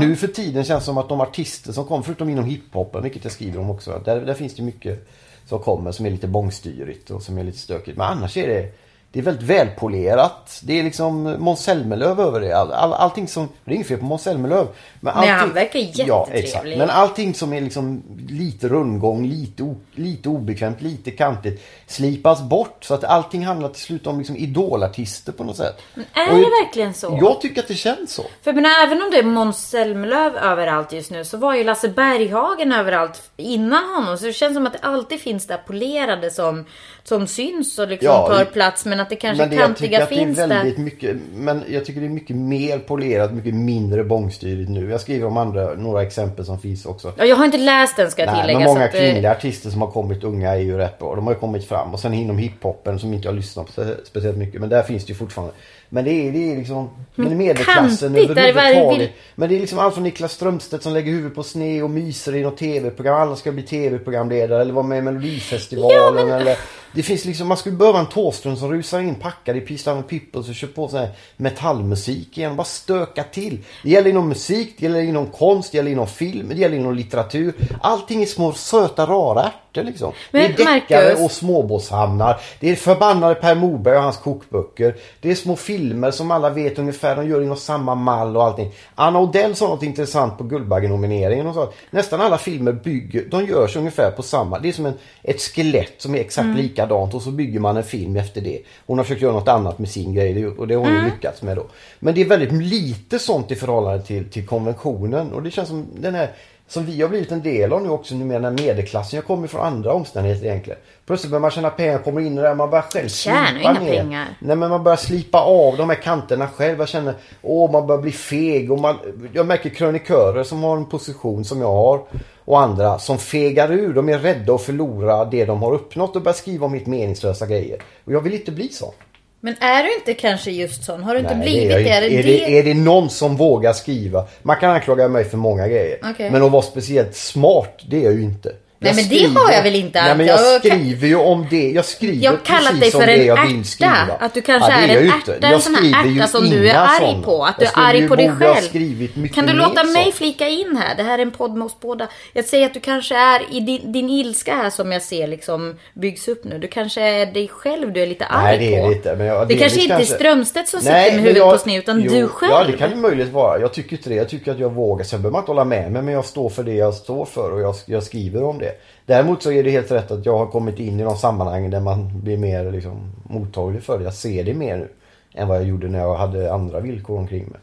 Speaker 1: Nu för tiden känns det som att de artister som kom, förutom inom hiphopen, vilket jag skriver om också. Där, där finns det mycket som kommer som är lite bångstyrigt och som är lite stökigt. Men annars är det det är väldigt välpolerat. Det är liksom Måns Zelmerlöw över det. All, all, allting som, det är inget fel på Måns Zelmerlöw. Men
Speaker 2: Nej, han verkar
Speaker 1: Ja,
Speaker 2: jättetrevlig.
Speaker 1: exakt. Men allting som är liksom lite rundgång, lite, lite obekvämt, lite kantigt slipas bort. Så att allting handlar till slut om liksom idolartister på något sätt.
Speaker 2: Är
Speaker 1: Och
Speaker 2: det
Speaker 1: jag-
Speaker 2: verkligen så?
Speaker 1: Jag tycker att det känns så.
Speaker 2: För menar, även om det är Måns Zelmerlöw överallt just nu så var ju Lasse Berghagen överallt innan honom. Så det känns som att det alltid finns det här polerade som, som syns och liksom
Speaker 1: Ja,
Speaker 2: tar plats. Men att det kanske
Speaker 1: Men det, jag tycker
Speaker 2: kantiga
Speaker 1: att det är
Speaker 2: finns
Speaker 1: väldigt
Speaker 2: där.
Speaker 1: mycket, men jag tycker det är mycket mer polerat, mycket mindre bångstyrigt nu. Jag skriver om andra, några exempel som finns också.
Speaker 2: Ja, jag har inte läst den ska jag
Speaker 1: Nej,
Speaker 2: tillägga.
Speaker 1: men många
Speaker 2: att, eh,
Speaker 1: kvinnliga artister som har kommit unga är ju rätt bra. De har ju kommit fram. Och sen inom hiphopen som inte jag lyssnar på spe- speciellt mycket. Men där finns det ju fortfarande. Men det är, det är liksom men medelklassen
Speaker 2: var det
Speaker 1: överhuvudtaget. Men det är liksom allt från Niklas Strömstedt som lägger huvudet på sne och myser i något tv-program. Alla ska bli tv-programledare eller vara med i Melodifestivalen. eller, det finns liksom, man skulle behöva en Thåström som rusar in packad i Love and Pipples och kör på så här metallmusik igen. Bara stöka till. Det gäller inom musik, det gäller inom konst, det gäller inom film, det gäller inom litteratur. Allting är små söta rara det liksom.
Speaker 4: Men,
Speaker 1: det är deckare
Speaker 4: Marcus-
Speaker 1: och småbåtshamnar. Det är förbannade Per Morberg och hans kokböcker. Det är små filmer som alla vet ungefär. De gör inom samma mall och allting. Anna Odell sa något intressant på Guldbaggenomineringen. Hon sa att nästan alla filmer bygger, de görs ungefär på samma. Det är som en, ett skelett som är exakt likadant och så bygger man en film efter det. Hon har försökt göra något annat med sin grej och det har hon ju lyckats med då. Men det är väldigt lite sånt i förhållande till, till konventionen och det känns som den här som vi har blivit en del av nu också numera, den här medelklassen. Jag kommer från andra omständigheter egentligen. Plötsligt börjar man tjäna pengar, kommer in i det där, man börjar själv slipa
Speaker 4: inga
Speaker 1: ner.
Speaker 4: pengar.
Speaker 1: Nej men man börjar slipa av de här kanterna själv. Jag känner, åh man börjar bli feg. Och man, jag märker krönikörer som har en position som jag har. Och andra som fegar ur. De är rädda att förlora det de har uppnått och börjar skriva om mitt meningslösa grejer. Och jag vill inte bli sån.
Speaker 2: Men är du inte kanske just sån? Har du inte
Speaker 1: Nej,
Speaker 2: blivit
Speaker 1: är
Speaker 2: det?
Speaker 1: jag
Speaker 2: Är det,
Speaker 1: inte. är, det, är det någon som vågar skriva? Man kan anklaga mig för många grejer.
Speaker 2: Okej.
Speaker 1: Men att vara speciellt smart, det är jag ju inte.
Speaker 2: Nej, men det har jag väl inte
Speaker 1: Nej, men jag skriver ju om det. Jag skriver
Speaker 2: Jag kallat dig för
Speaker 1: det
Speaker 2: en
Speaker 1: jag
Speaker 2: ärta. Att du kanske
Speaker 1: det
Speaker 2: är
Speaker 1: jag
Speaker 2: en ärta, en sån här ärta som du är arg
Speaker 1: såna.
Speaker 2: på. Att du är arg på dig själv. Kan du låta mig
Speaker 1: sånt.
Speaker 2: flika in här? Det här är en podd med oss båda. Jag säger att du kanske är i din, din ilska här som jag ser liksom byggs upp nu. Du kanske är dig själv du är lite arg
Speaker 1: Nej det är
Speaker 2: på.
Speaker 1: det inte. Men jag,
Speaker 2: det
Speaker 1: delvis
Speaker 2: kanske inte är Strömstedt som sitter med huvudet
Speaker 1: jag-
Speaker 2: på sned utan
Speaker 1: jo,
Speaker 2: du själv.
Speaker 1: Ja det kan ju möjligt vara. Jag tycker inte det. Jag tycker att jag vågar. Sen behöver man inte hålla med mig men jag står för det jag står för och jag skriver om det. Däremot så är det helt rätt att jag har kommit in i de sammanhang där man blir mer liksom, mottaglig för det. Jag ser det mer nu. Än vad jag gjorde när jag hade andra villkor omkring mig.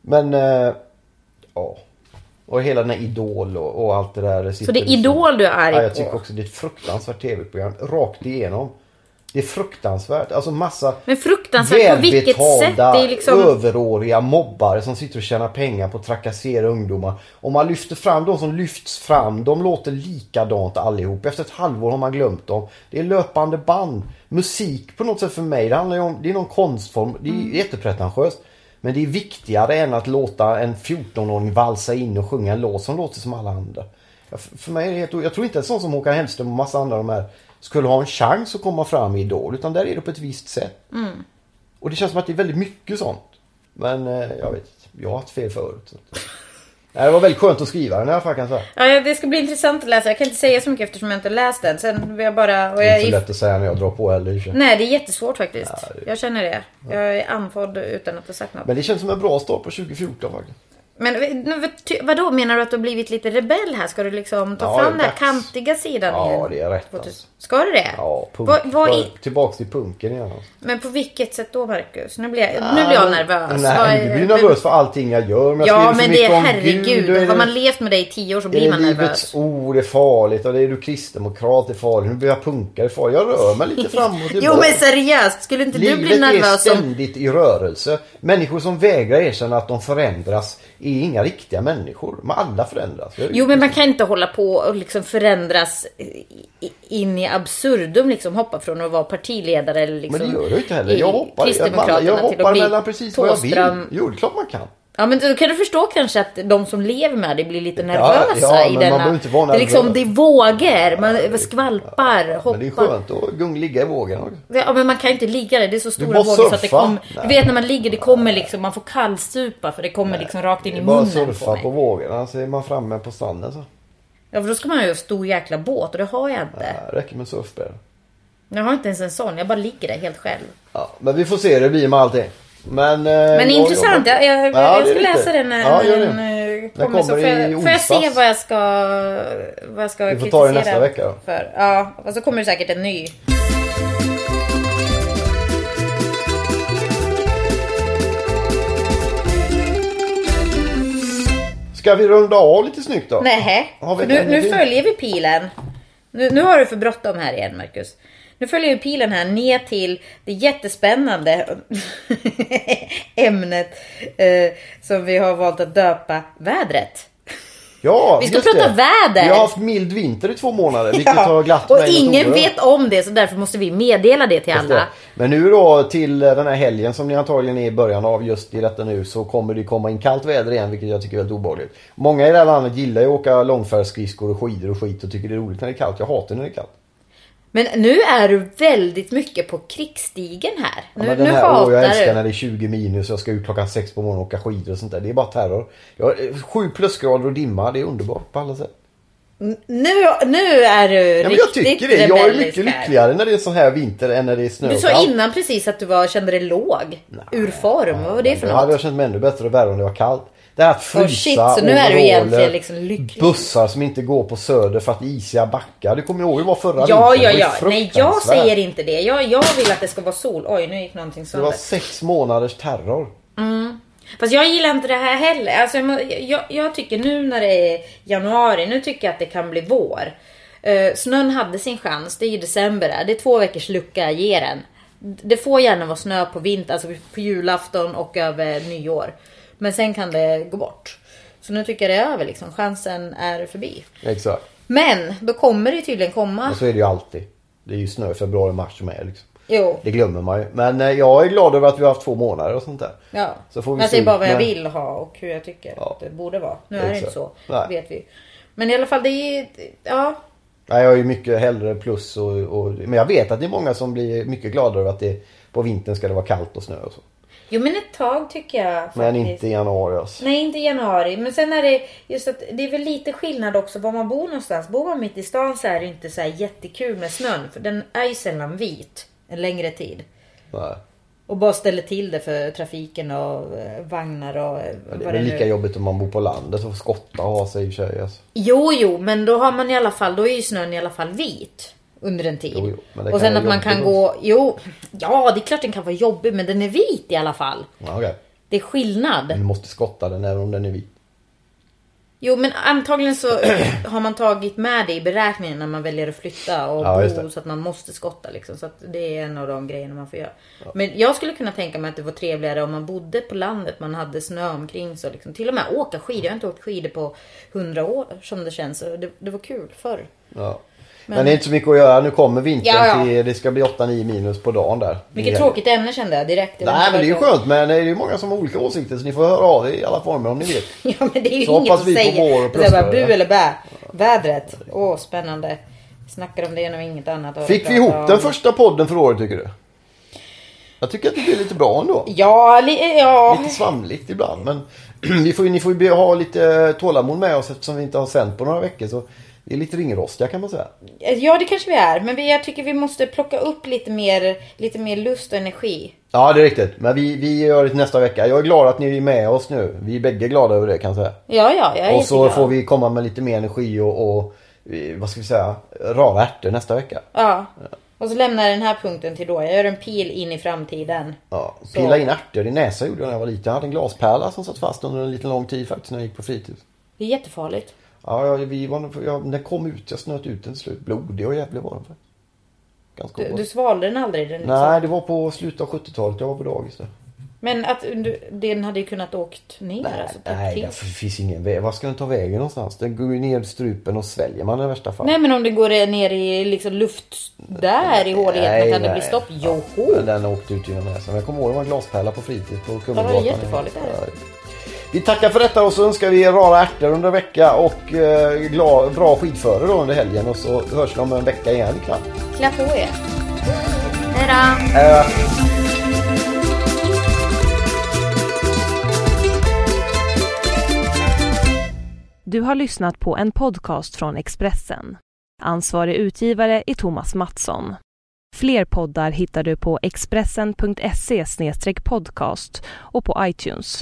Speaker 1: Men eh, ja. Och hela den här Idol och, och allt det där.
Speaker 2: Så det är
Speaker 1: liksom-
Speaker 2: Idol du är arg
Speaker 1: Ja, jag
Speaker 2: på?
Speaker 1: tycker också det är ett fruktansvärt tv-program. Rakt igenom. Det är fruktansvärt. Alltså massa
Speaker 2: Men fruktansvärt på vilket sätt? Det är liksom...
Speaker 1: överåriga mobbare som sitter och tjänar pengar på att trakassera ungdomar. Om man lyfter fram de som lyfts fram, de låter likadant allihop. Efter ett halvår har man glömt dem. Det är löpande band. Musik på något sätt för mig, det handlar om, det är någon konstform. Det är
Speaker 2: Mm.
Speaker 1: jättepretentiöst. Men det är viktigare än att låta en 14-åring valsa in och sjunga en låt som låter som alla andra. För- mig är det helt, jag tror inte en sån som Håkan Hellström och massa andra de här skulle ha en chans att komma fram i Idol. Utan där är det på ett visst sätt. Och det känns som att det är väldigt mycket sånt. Men eh, jag vet. Jag har haft fel förut. Så. [laughs] Nej, det var väldigt skönt att skriva den i alla fall kan jag säga.
Speaker 2: Ja, det ska bli intressant att läsa. Jag kan inte säga så mycket eftersom jag inte läst den. Sen vill jag bara... Och
Speaker 1: Det är inte så lätt att säga när jag drar på heller.
Speaker 2: Nej, det är jättesvårt faktiskt.
Speaker 1: Ja, det-
Speaker 2: Jag känner det. Jag är andfådd utan att ha sagt något.
Speaker 1: Men det känns som en bra start på 2014 faktiskt.
Speaker 2: Men ty- vadå, menar du att du har blivit lite rebell här? Ska du liksom ta
Speaker 1: Ja,
Speaker 2: fram
Speaker 1: är
Speaker 2: den här kantiga sidan
Speaker 1: Ja,
Speaker 2: igen?
Speaker 1: det är rätt alltså.
Speaker 2: Ska du det?
Speaker 1: Ja, punk.
Speaker 2: Vad, vad i,
Speaker 1: Tillbaks till punken igen. Alltså.
Speaker 2: men på vilket sätt då Marcus? Nu blir jag, nu blir jag nervös.
Speaker 1: Nej,
Speaker 2: är-
Speaker 1: du blir
Speaker 2: men-
Speaker 1: nervös för allting jag gör. Men
Speaker 2: Ja, men det är herregud.
Speaker 1: Gud, är
Speaker 2: Har
Speaker 1: det-
Speaker 2: man levt med dig i tio år så
Speaker 1: Är
Speaker 2: blir man
Speaker 1: livets
Speaker 2: nervös.
Speaker 1: ord är farligt och det är du kristdemokrat är farligt. Nu blir jag punkare farligt. Jag rör mig lite [laughs] fram och
Speaker 2: Jo men seriöst, skulle inte du bli
Speaker 1: Livet är
Speaker 2: nervös om...
Speaker 1: ständigt i rörelse. Människor som vägrar erkänna att de förändras är inga riktiga människor. Men alla förändras.
Speaker 2: Jo men man kan inte hålla på och liksom förändras in i absurdum liksom hoppa från att vara partiledare eller liksom
Speaker 1: Men det gör jag inte heller. Jag hoppar, jag, hoppar mellan precis vad jag vill. Jo, det är klart man kan.
Speaker 2: Ja men då kan du förstå kanske att de som lever med det blir lite
Speaker 1: Ja,
Speaker 2: nervösa
Speaker 1: ja,
Speaker 2: i
Speaker 1: men man
Speaker 2: denna...
Speaker 1: behöver inte vara
Speaker 2: det är liksom, det är vågor, man skvalpar,
Speaker 1: Men
Speaker 2: hoppar.
Speaker 1: det är skönt att ligga i vågen.
Speaker 2: Ja men man kan inte ligga där, det är så stora vågor så att det
Speaker 1: surfa.
Speaker 2: kommer...
Speaker 1: Nej.
Speaker 2: Du vet när man ligger, det kommer liksom, man får kallsupa för det kommer liksom rakt in i munnen
Speaker 1: surfa
Speaker 2: på mig.
Speaker 1: på vågorna så är man framme på stranden så.
Speaker 2: Ja för då ska man ju ha en stor jäkla båt och det har jag inte.
Speaker 1: Ja, det räcker med surfbräda.
Speaker 2: Jag har inte ens en sån, jag bara ligger där helt själv.
Speaker 1: Ja, men vi får se hur det blir med allting. Men, eh,
Speaker 2: Men intressant, jag, jag,
Speaker 1: Ja,
Speaker 2: jag ska läsa den när
Speaker 1: Ja,
Speaker 2: den eh,
Speaker 1: Den
Speaker 2: kommer. Så får jag, får jag se vad jag ska, vad jag ska
Speaker 1: Vi får ta det
Speaker 2: kritisera
Speaker 1: nästa vecka då.
Speaker 2: För. Ja, och så kommer det säkert en ny.
Speaker 1: Ska vi runda av lite snyggt då?
Speaker 2: Nej, nu, nu följer vi pilen. Nu, nu har du för bråttom här igen Marcus. Nu följer vi pilen här ner till det jättespännande [laughs] ämnet eh, som vi har valt att döpa vädret.
Speaker 1: Ja,
Speaker 2: Vi ska
Speaker 1: just
Speaker 2: prata
Speaker 1: det.
Speaker 2: väder.
Speaker 1: Vi har haft mild vinter i två månader vilket har glatt
Speaker 2: och
Speaker 1: mig något
Speaker 2: ingen
Speaker 1: oerhört.
Speaker 2: vet om det så därför måste vi meddela det till
Speaker 1: Just det.
Speaker 2: alla.
Speaker 1: Men nu då till den här helgen som ni antagligen är i början av just i detta nu så kommer det komma in kallt väder igen vilket jag tycker är väldigt obehagligt. Många i det här landet gillar ju att åka långfärdsskridskor och skidor och skit och tycker det är roligt när det är kallt. Jag hatar när det är kallt.
Speaker 2: Men nu är du väldigt mycket på krigsstigen här.
Speaker 1: Ja,
Speaker 2: Nu,
Speaker 1: men den
Speaker 2: nu
Speaker 1: här, åh, jag
Speaker 2: hatar
Speaker 1: älskar
Speaker 2: du.
Speaker 1: när det är 20 minus och jag ska ut klockan 6 på morgonen och åka skidor och sånt där. Det är bara terror. Jag, 7 plusgrader och dimma, det är underbart på alla sätt.
Speaker 2: Nu, nu är du
Speaker 1: Ja, men jag
Speaker 2: riktigt
Speaker 1: tycker det. Jag är mycket lyckligare när det är sån här vinter än när det är snö
Speaker 2: Du sa innan precis att du var, kände dig låg. ur form. Vad var det för
Speaker 1: Då hade
Speaker 2: något?
Speaker 1: jag känt mig ännu bättre och värre om det var kallt. Det här att frysa,
Speaker 2: Oh shit, så nu är du egentligen liksom lycklig.
Speaker 1: Bussar som inte går på söder för att isiga backar. Det kommer jag ihåg hur det var förra
Speaker 2: Ja,
Speaker 1: vintern.
Speaker 2: ja, ja. Nej, jag säger inte det. Jag, jag vill att det ska vara sol. Oj, nu gick någonting
Speaker 1: Det var
Speaker 2: sönder.
Speaker 1: sex månaders terror.
Speaker 2: Fast jag gillar inte det här heller. Alltså, jag, jag, jag tycker nu när det är januari, nu tycker jag att det kan bli vår. Uh, snön hade sin chans, det är ju december där. Det är två veckors lucka, ge den. Det får gärna vara snö på vintern, alltså på julafton och över nyår. Men sen kan det gå bort. Så nu tycker jag det är över liksom. Chansen är förbi.
Speaker 1: Exakt.
Speaker 2: Men då kommer det tydligen komma.
Speaker 1: Och så är det ju alltid. Det är ju snö i februari, mars är liksom.
Speaker 2: Jo.
Speaker 1: Det glömmer man ju. Men eh, jag är glad över att vi har haft två månader och sånt där.
Speaker 2: Ja.
Speaker 1: Så får vi
Speaker 2: jag
Speaker 1: se
Speaker 2: säger bara
Speaker 1: ut
Speaker 2: vad jag
Speaker 1: med-
Speaker 2: vill ha och hur jag tycker
Speaker 1: Ja.
Speaker 2: att det borde vara. Nu är det inte
Speaker 1: Exakt.
Speaker 2: så.
Speaker 1: Nej.
Speaker 2: vet vi. Men i alla fall det är ja.
Speaker 1: Nej, jag är ju mycket hellre plus och, och... Men jag vet att det är många som blir mycket glada över att det på vintern ska det vara kallt och snö och så.
Speaker 2: Jo men ett tag tycker jag faktiskt.
Speaker 1: Men inte i januari alltså.
Speaker 2: Nej inte i januari. Men sen är det just att det är väl lite skillnad också var man bor någonstans. Bor man mitt i stan så är det inte så här jättekul med snön. För den är ju sällan vit en längre tid.
Speaker 1: Nej.
Speaker 2: Och bara ställer till det för trafiken och eh, vagnar och eh,
Speaker 1: Men det är väl lika
Speaker 2: nu
Speaker 1: jobbigt om man bor på landet och skotta och ha sig i och alltså.
Speaker 2: Jo, jo, men då har man i alla fall, då är ju snön i alla fall vit under en tid.
Speaker 1: Jo, jo, men det
Speaker 2: och
Speaker 1: kan
Speaker 2: sen
Speaker 1: vara
Speaker 2: att man kan
Speaker 1: jobbigt
Speaker 2: gå, jo, ja det är klart den kan vara jobbig men den är vit i alla fall.
Speaker 1: Ja, okej.
Speaker 2: Det är skillnad.
Speaker 1: Men du måste skotta den även om den är vit.
Speaker 2: Jo men antagligen så [clears throat] har man tagit med det i beräkningen när man väljer att flytta och
Speaker 1: Ja, just
Speaker 2: bo
Speaker 1: det.
Speaker 2: så att man måste skotta liksom. Så att det är en av de grejerna man får göra. Men jag skulle kunna tänka mig att det var trevligare om man bodde på landet, man hade snö omkring så liksom. Till och med åka skidor. Jag har inte åkt skidor på hundra år som det känns. Det, det var kul förr.
Speaker 1: Ja. Men, det är inte så mycket att göra. Nu kommer vintern
Speaker 2: Ja, ja.
Speaker 1: till, det ska bli 8-9 minus på dagen där.
Speaker 2: Vilket tråkigt ämne kände jag direkt. Vet
Speaker 1: Nej men det är ju skönt men det är ju många som har olika åsikter så ni får höra av er i alla former om ni vill. [laughs]
Speaker 2: Ja men det är ju
Speaker 1: Så
Speaker 2: inget att
Speaker 1: vi på vår
Speaker 2: jag bara, bu eller bä. Vädret. Åh spännande. Snackar om det och inget annat.
Speaker 1: Fick vi ihop
Speaker 2: om.
Speaker 1: den första podden för året tycker du? Jag tycker att det blir lite bra ändå.
Speaker 2: Ja, li- ja.
Speaker 1: Lite svamligt ibland men [clears throat] vi får, ju- ni får ju ha lite tålamod med oss eftersom vi inte har sänt på några veckor så vi är lite ringrostiga kan man säga.
Speaker 2: Ja det kanske vi är. Men vi, jag tycker vi måste plocka upp lite mer, lite mer lust och energi.
Speaker 1: Ja det är riktigt men vi, vi gör det nästa vecka. Jag är glad att ni är med oss nu. Vi är bägge glada över det kan jag säga.
Speaker 2: Ja, ja, jag är
Speaker 1: Och så
Speaker 2: jätteglad.
Speaker 1: får vi komma med lite mer energi och, och eh, vad ska vi säga, rara ärtor nästa vecka.
Speaker 2: Ja. Och så lämnar jag den här punkten till då. Jag gör en pil in i framtiden.
Speaker 1: Ja,
Speaker 2: Så.
Speaker 1: pilla in ärtor i näsa gjorde jag när jag var liten. Jag hade en glaspärla som satt fast under en liten lång tid faktiskt när jag gick på fritids.
Speaker 2: Det är jättefarligt.
Speaker 1: Ja, vi var, jag, den kom ut, jag snöt ut den till slut. Blodig och jävlig var den. för. Ganska
Speaker 2: Du, du svalde den aldrig? Den liksom.
Speaker 1: Nej, det var på slutet av 70-talet. Jag var på dagis där.
Speaker 2: Men att du, den hade ju kunnat åkt ner.
Speaker 1: Nej,
Speaker 2: alltså, täppt
Speaker 1: nej
Speaker 2: till.
Speaker 1: det finns ingen väg. Var ska den ta vägen någonstans? Den går ju ner i strupen och sväljer man i värsta fall.
Speaker 2: Nej men om det går ner i liksom luft där i håligheterna kan det bli stopp? Joho!
Speaker 1: Men Den åkte ut genom näsan. Jag kommer ihåg det var en glaspärla på fritids på Kummelgatan.
Speaker 2: Ja, det är jättefarligt, är det.
Speaker 1: Ja. Vi tackar för detta och så önskar vi er rara ärtor under en vecka och eh, glad, bra skidföre då under helgen och så hörs vi om en vecka igen ikväll.
Speaker 2: Klä på er. Hejdå!
Speaker 1: Eh,
Speaker 5: Du har lyssnat på en podcast från Expressen. Ansvarig utgivare är Thomas Mattsson. Fler poddar hittar du på expressen.se podcast och på iTunes.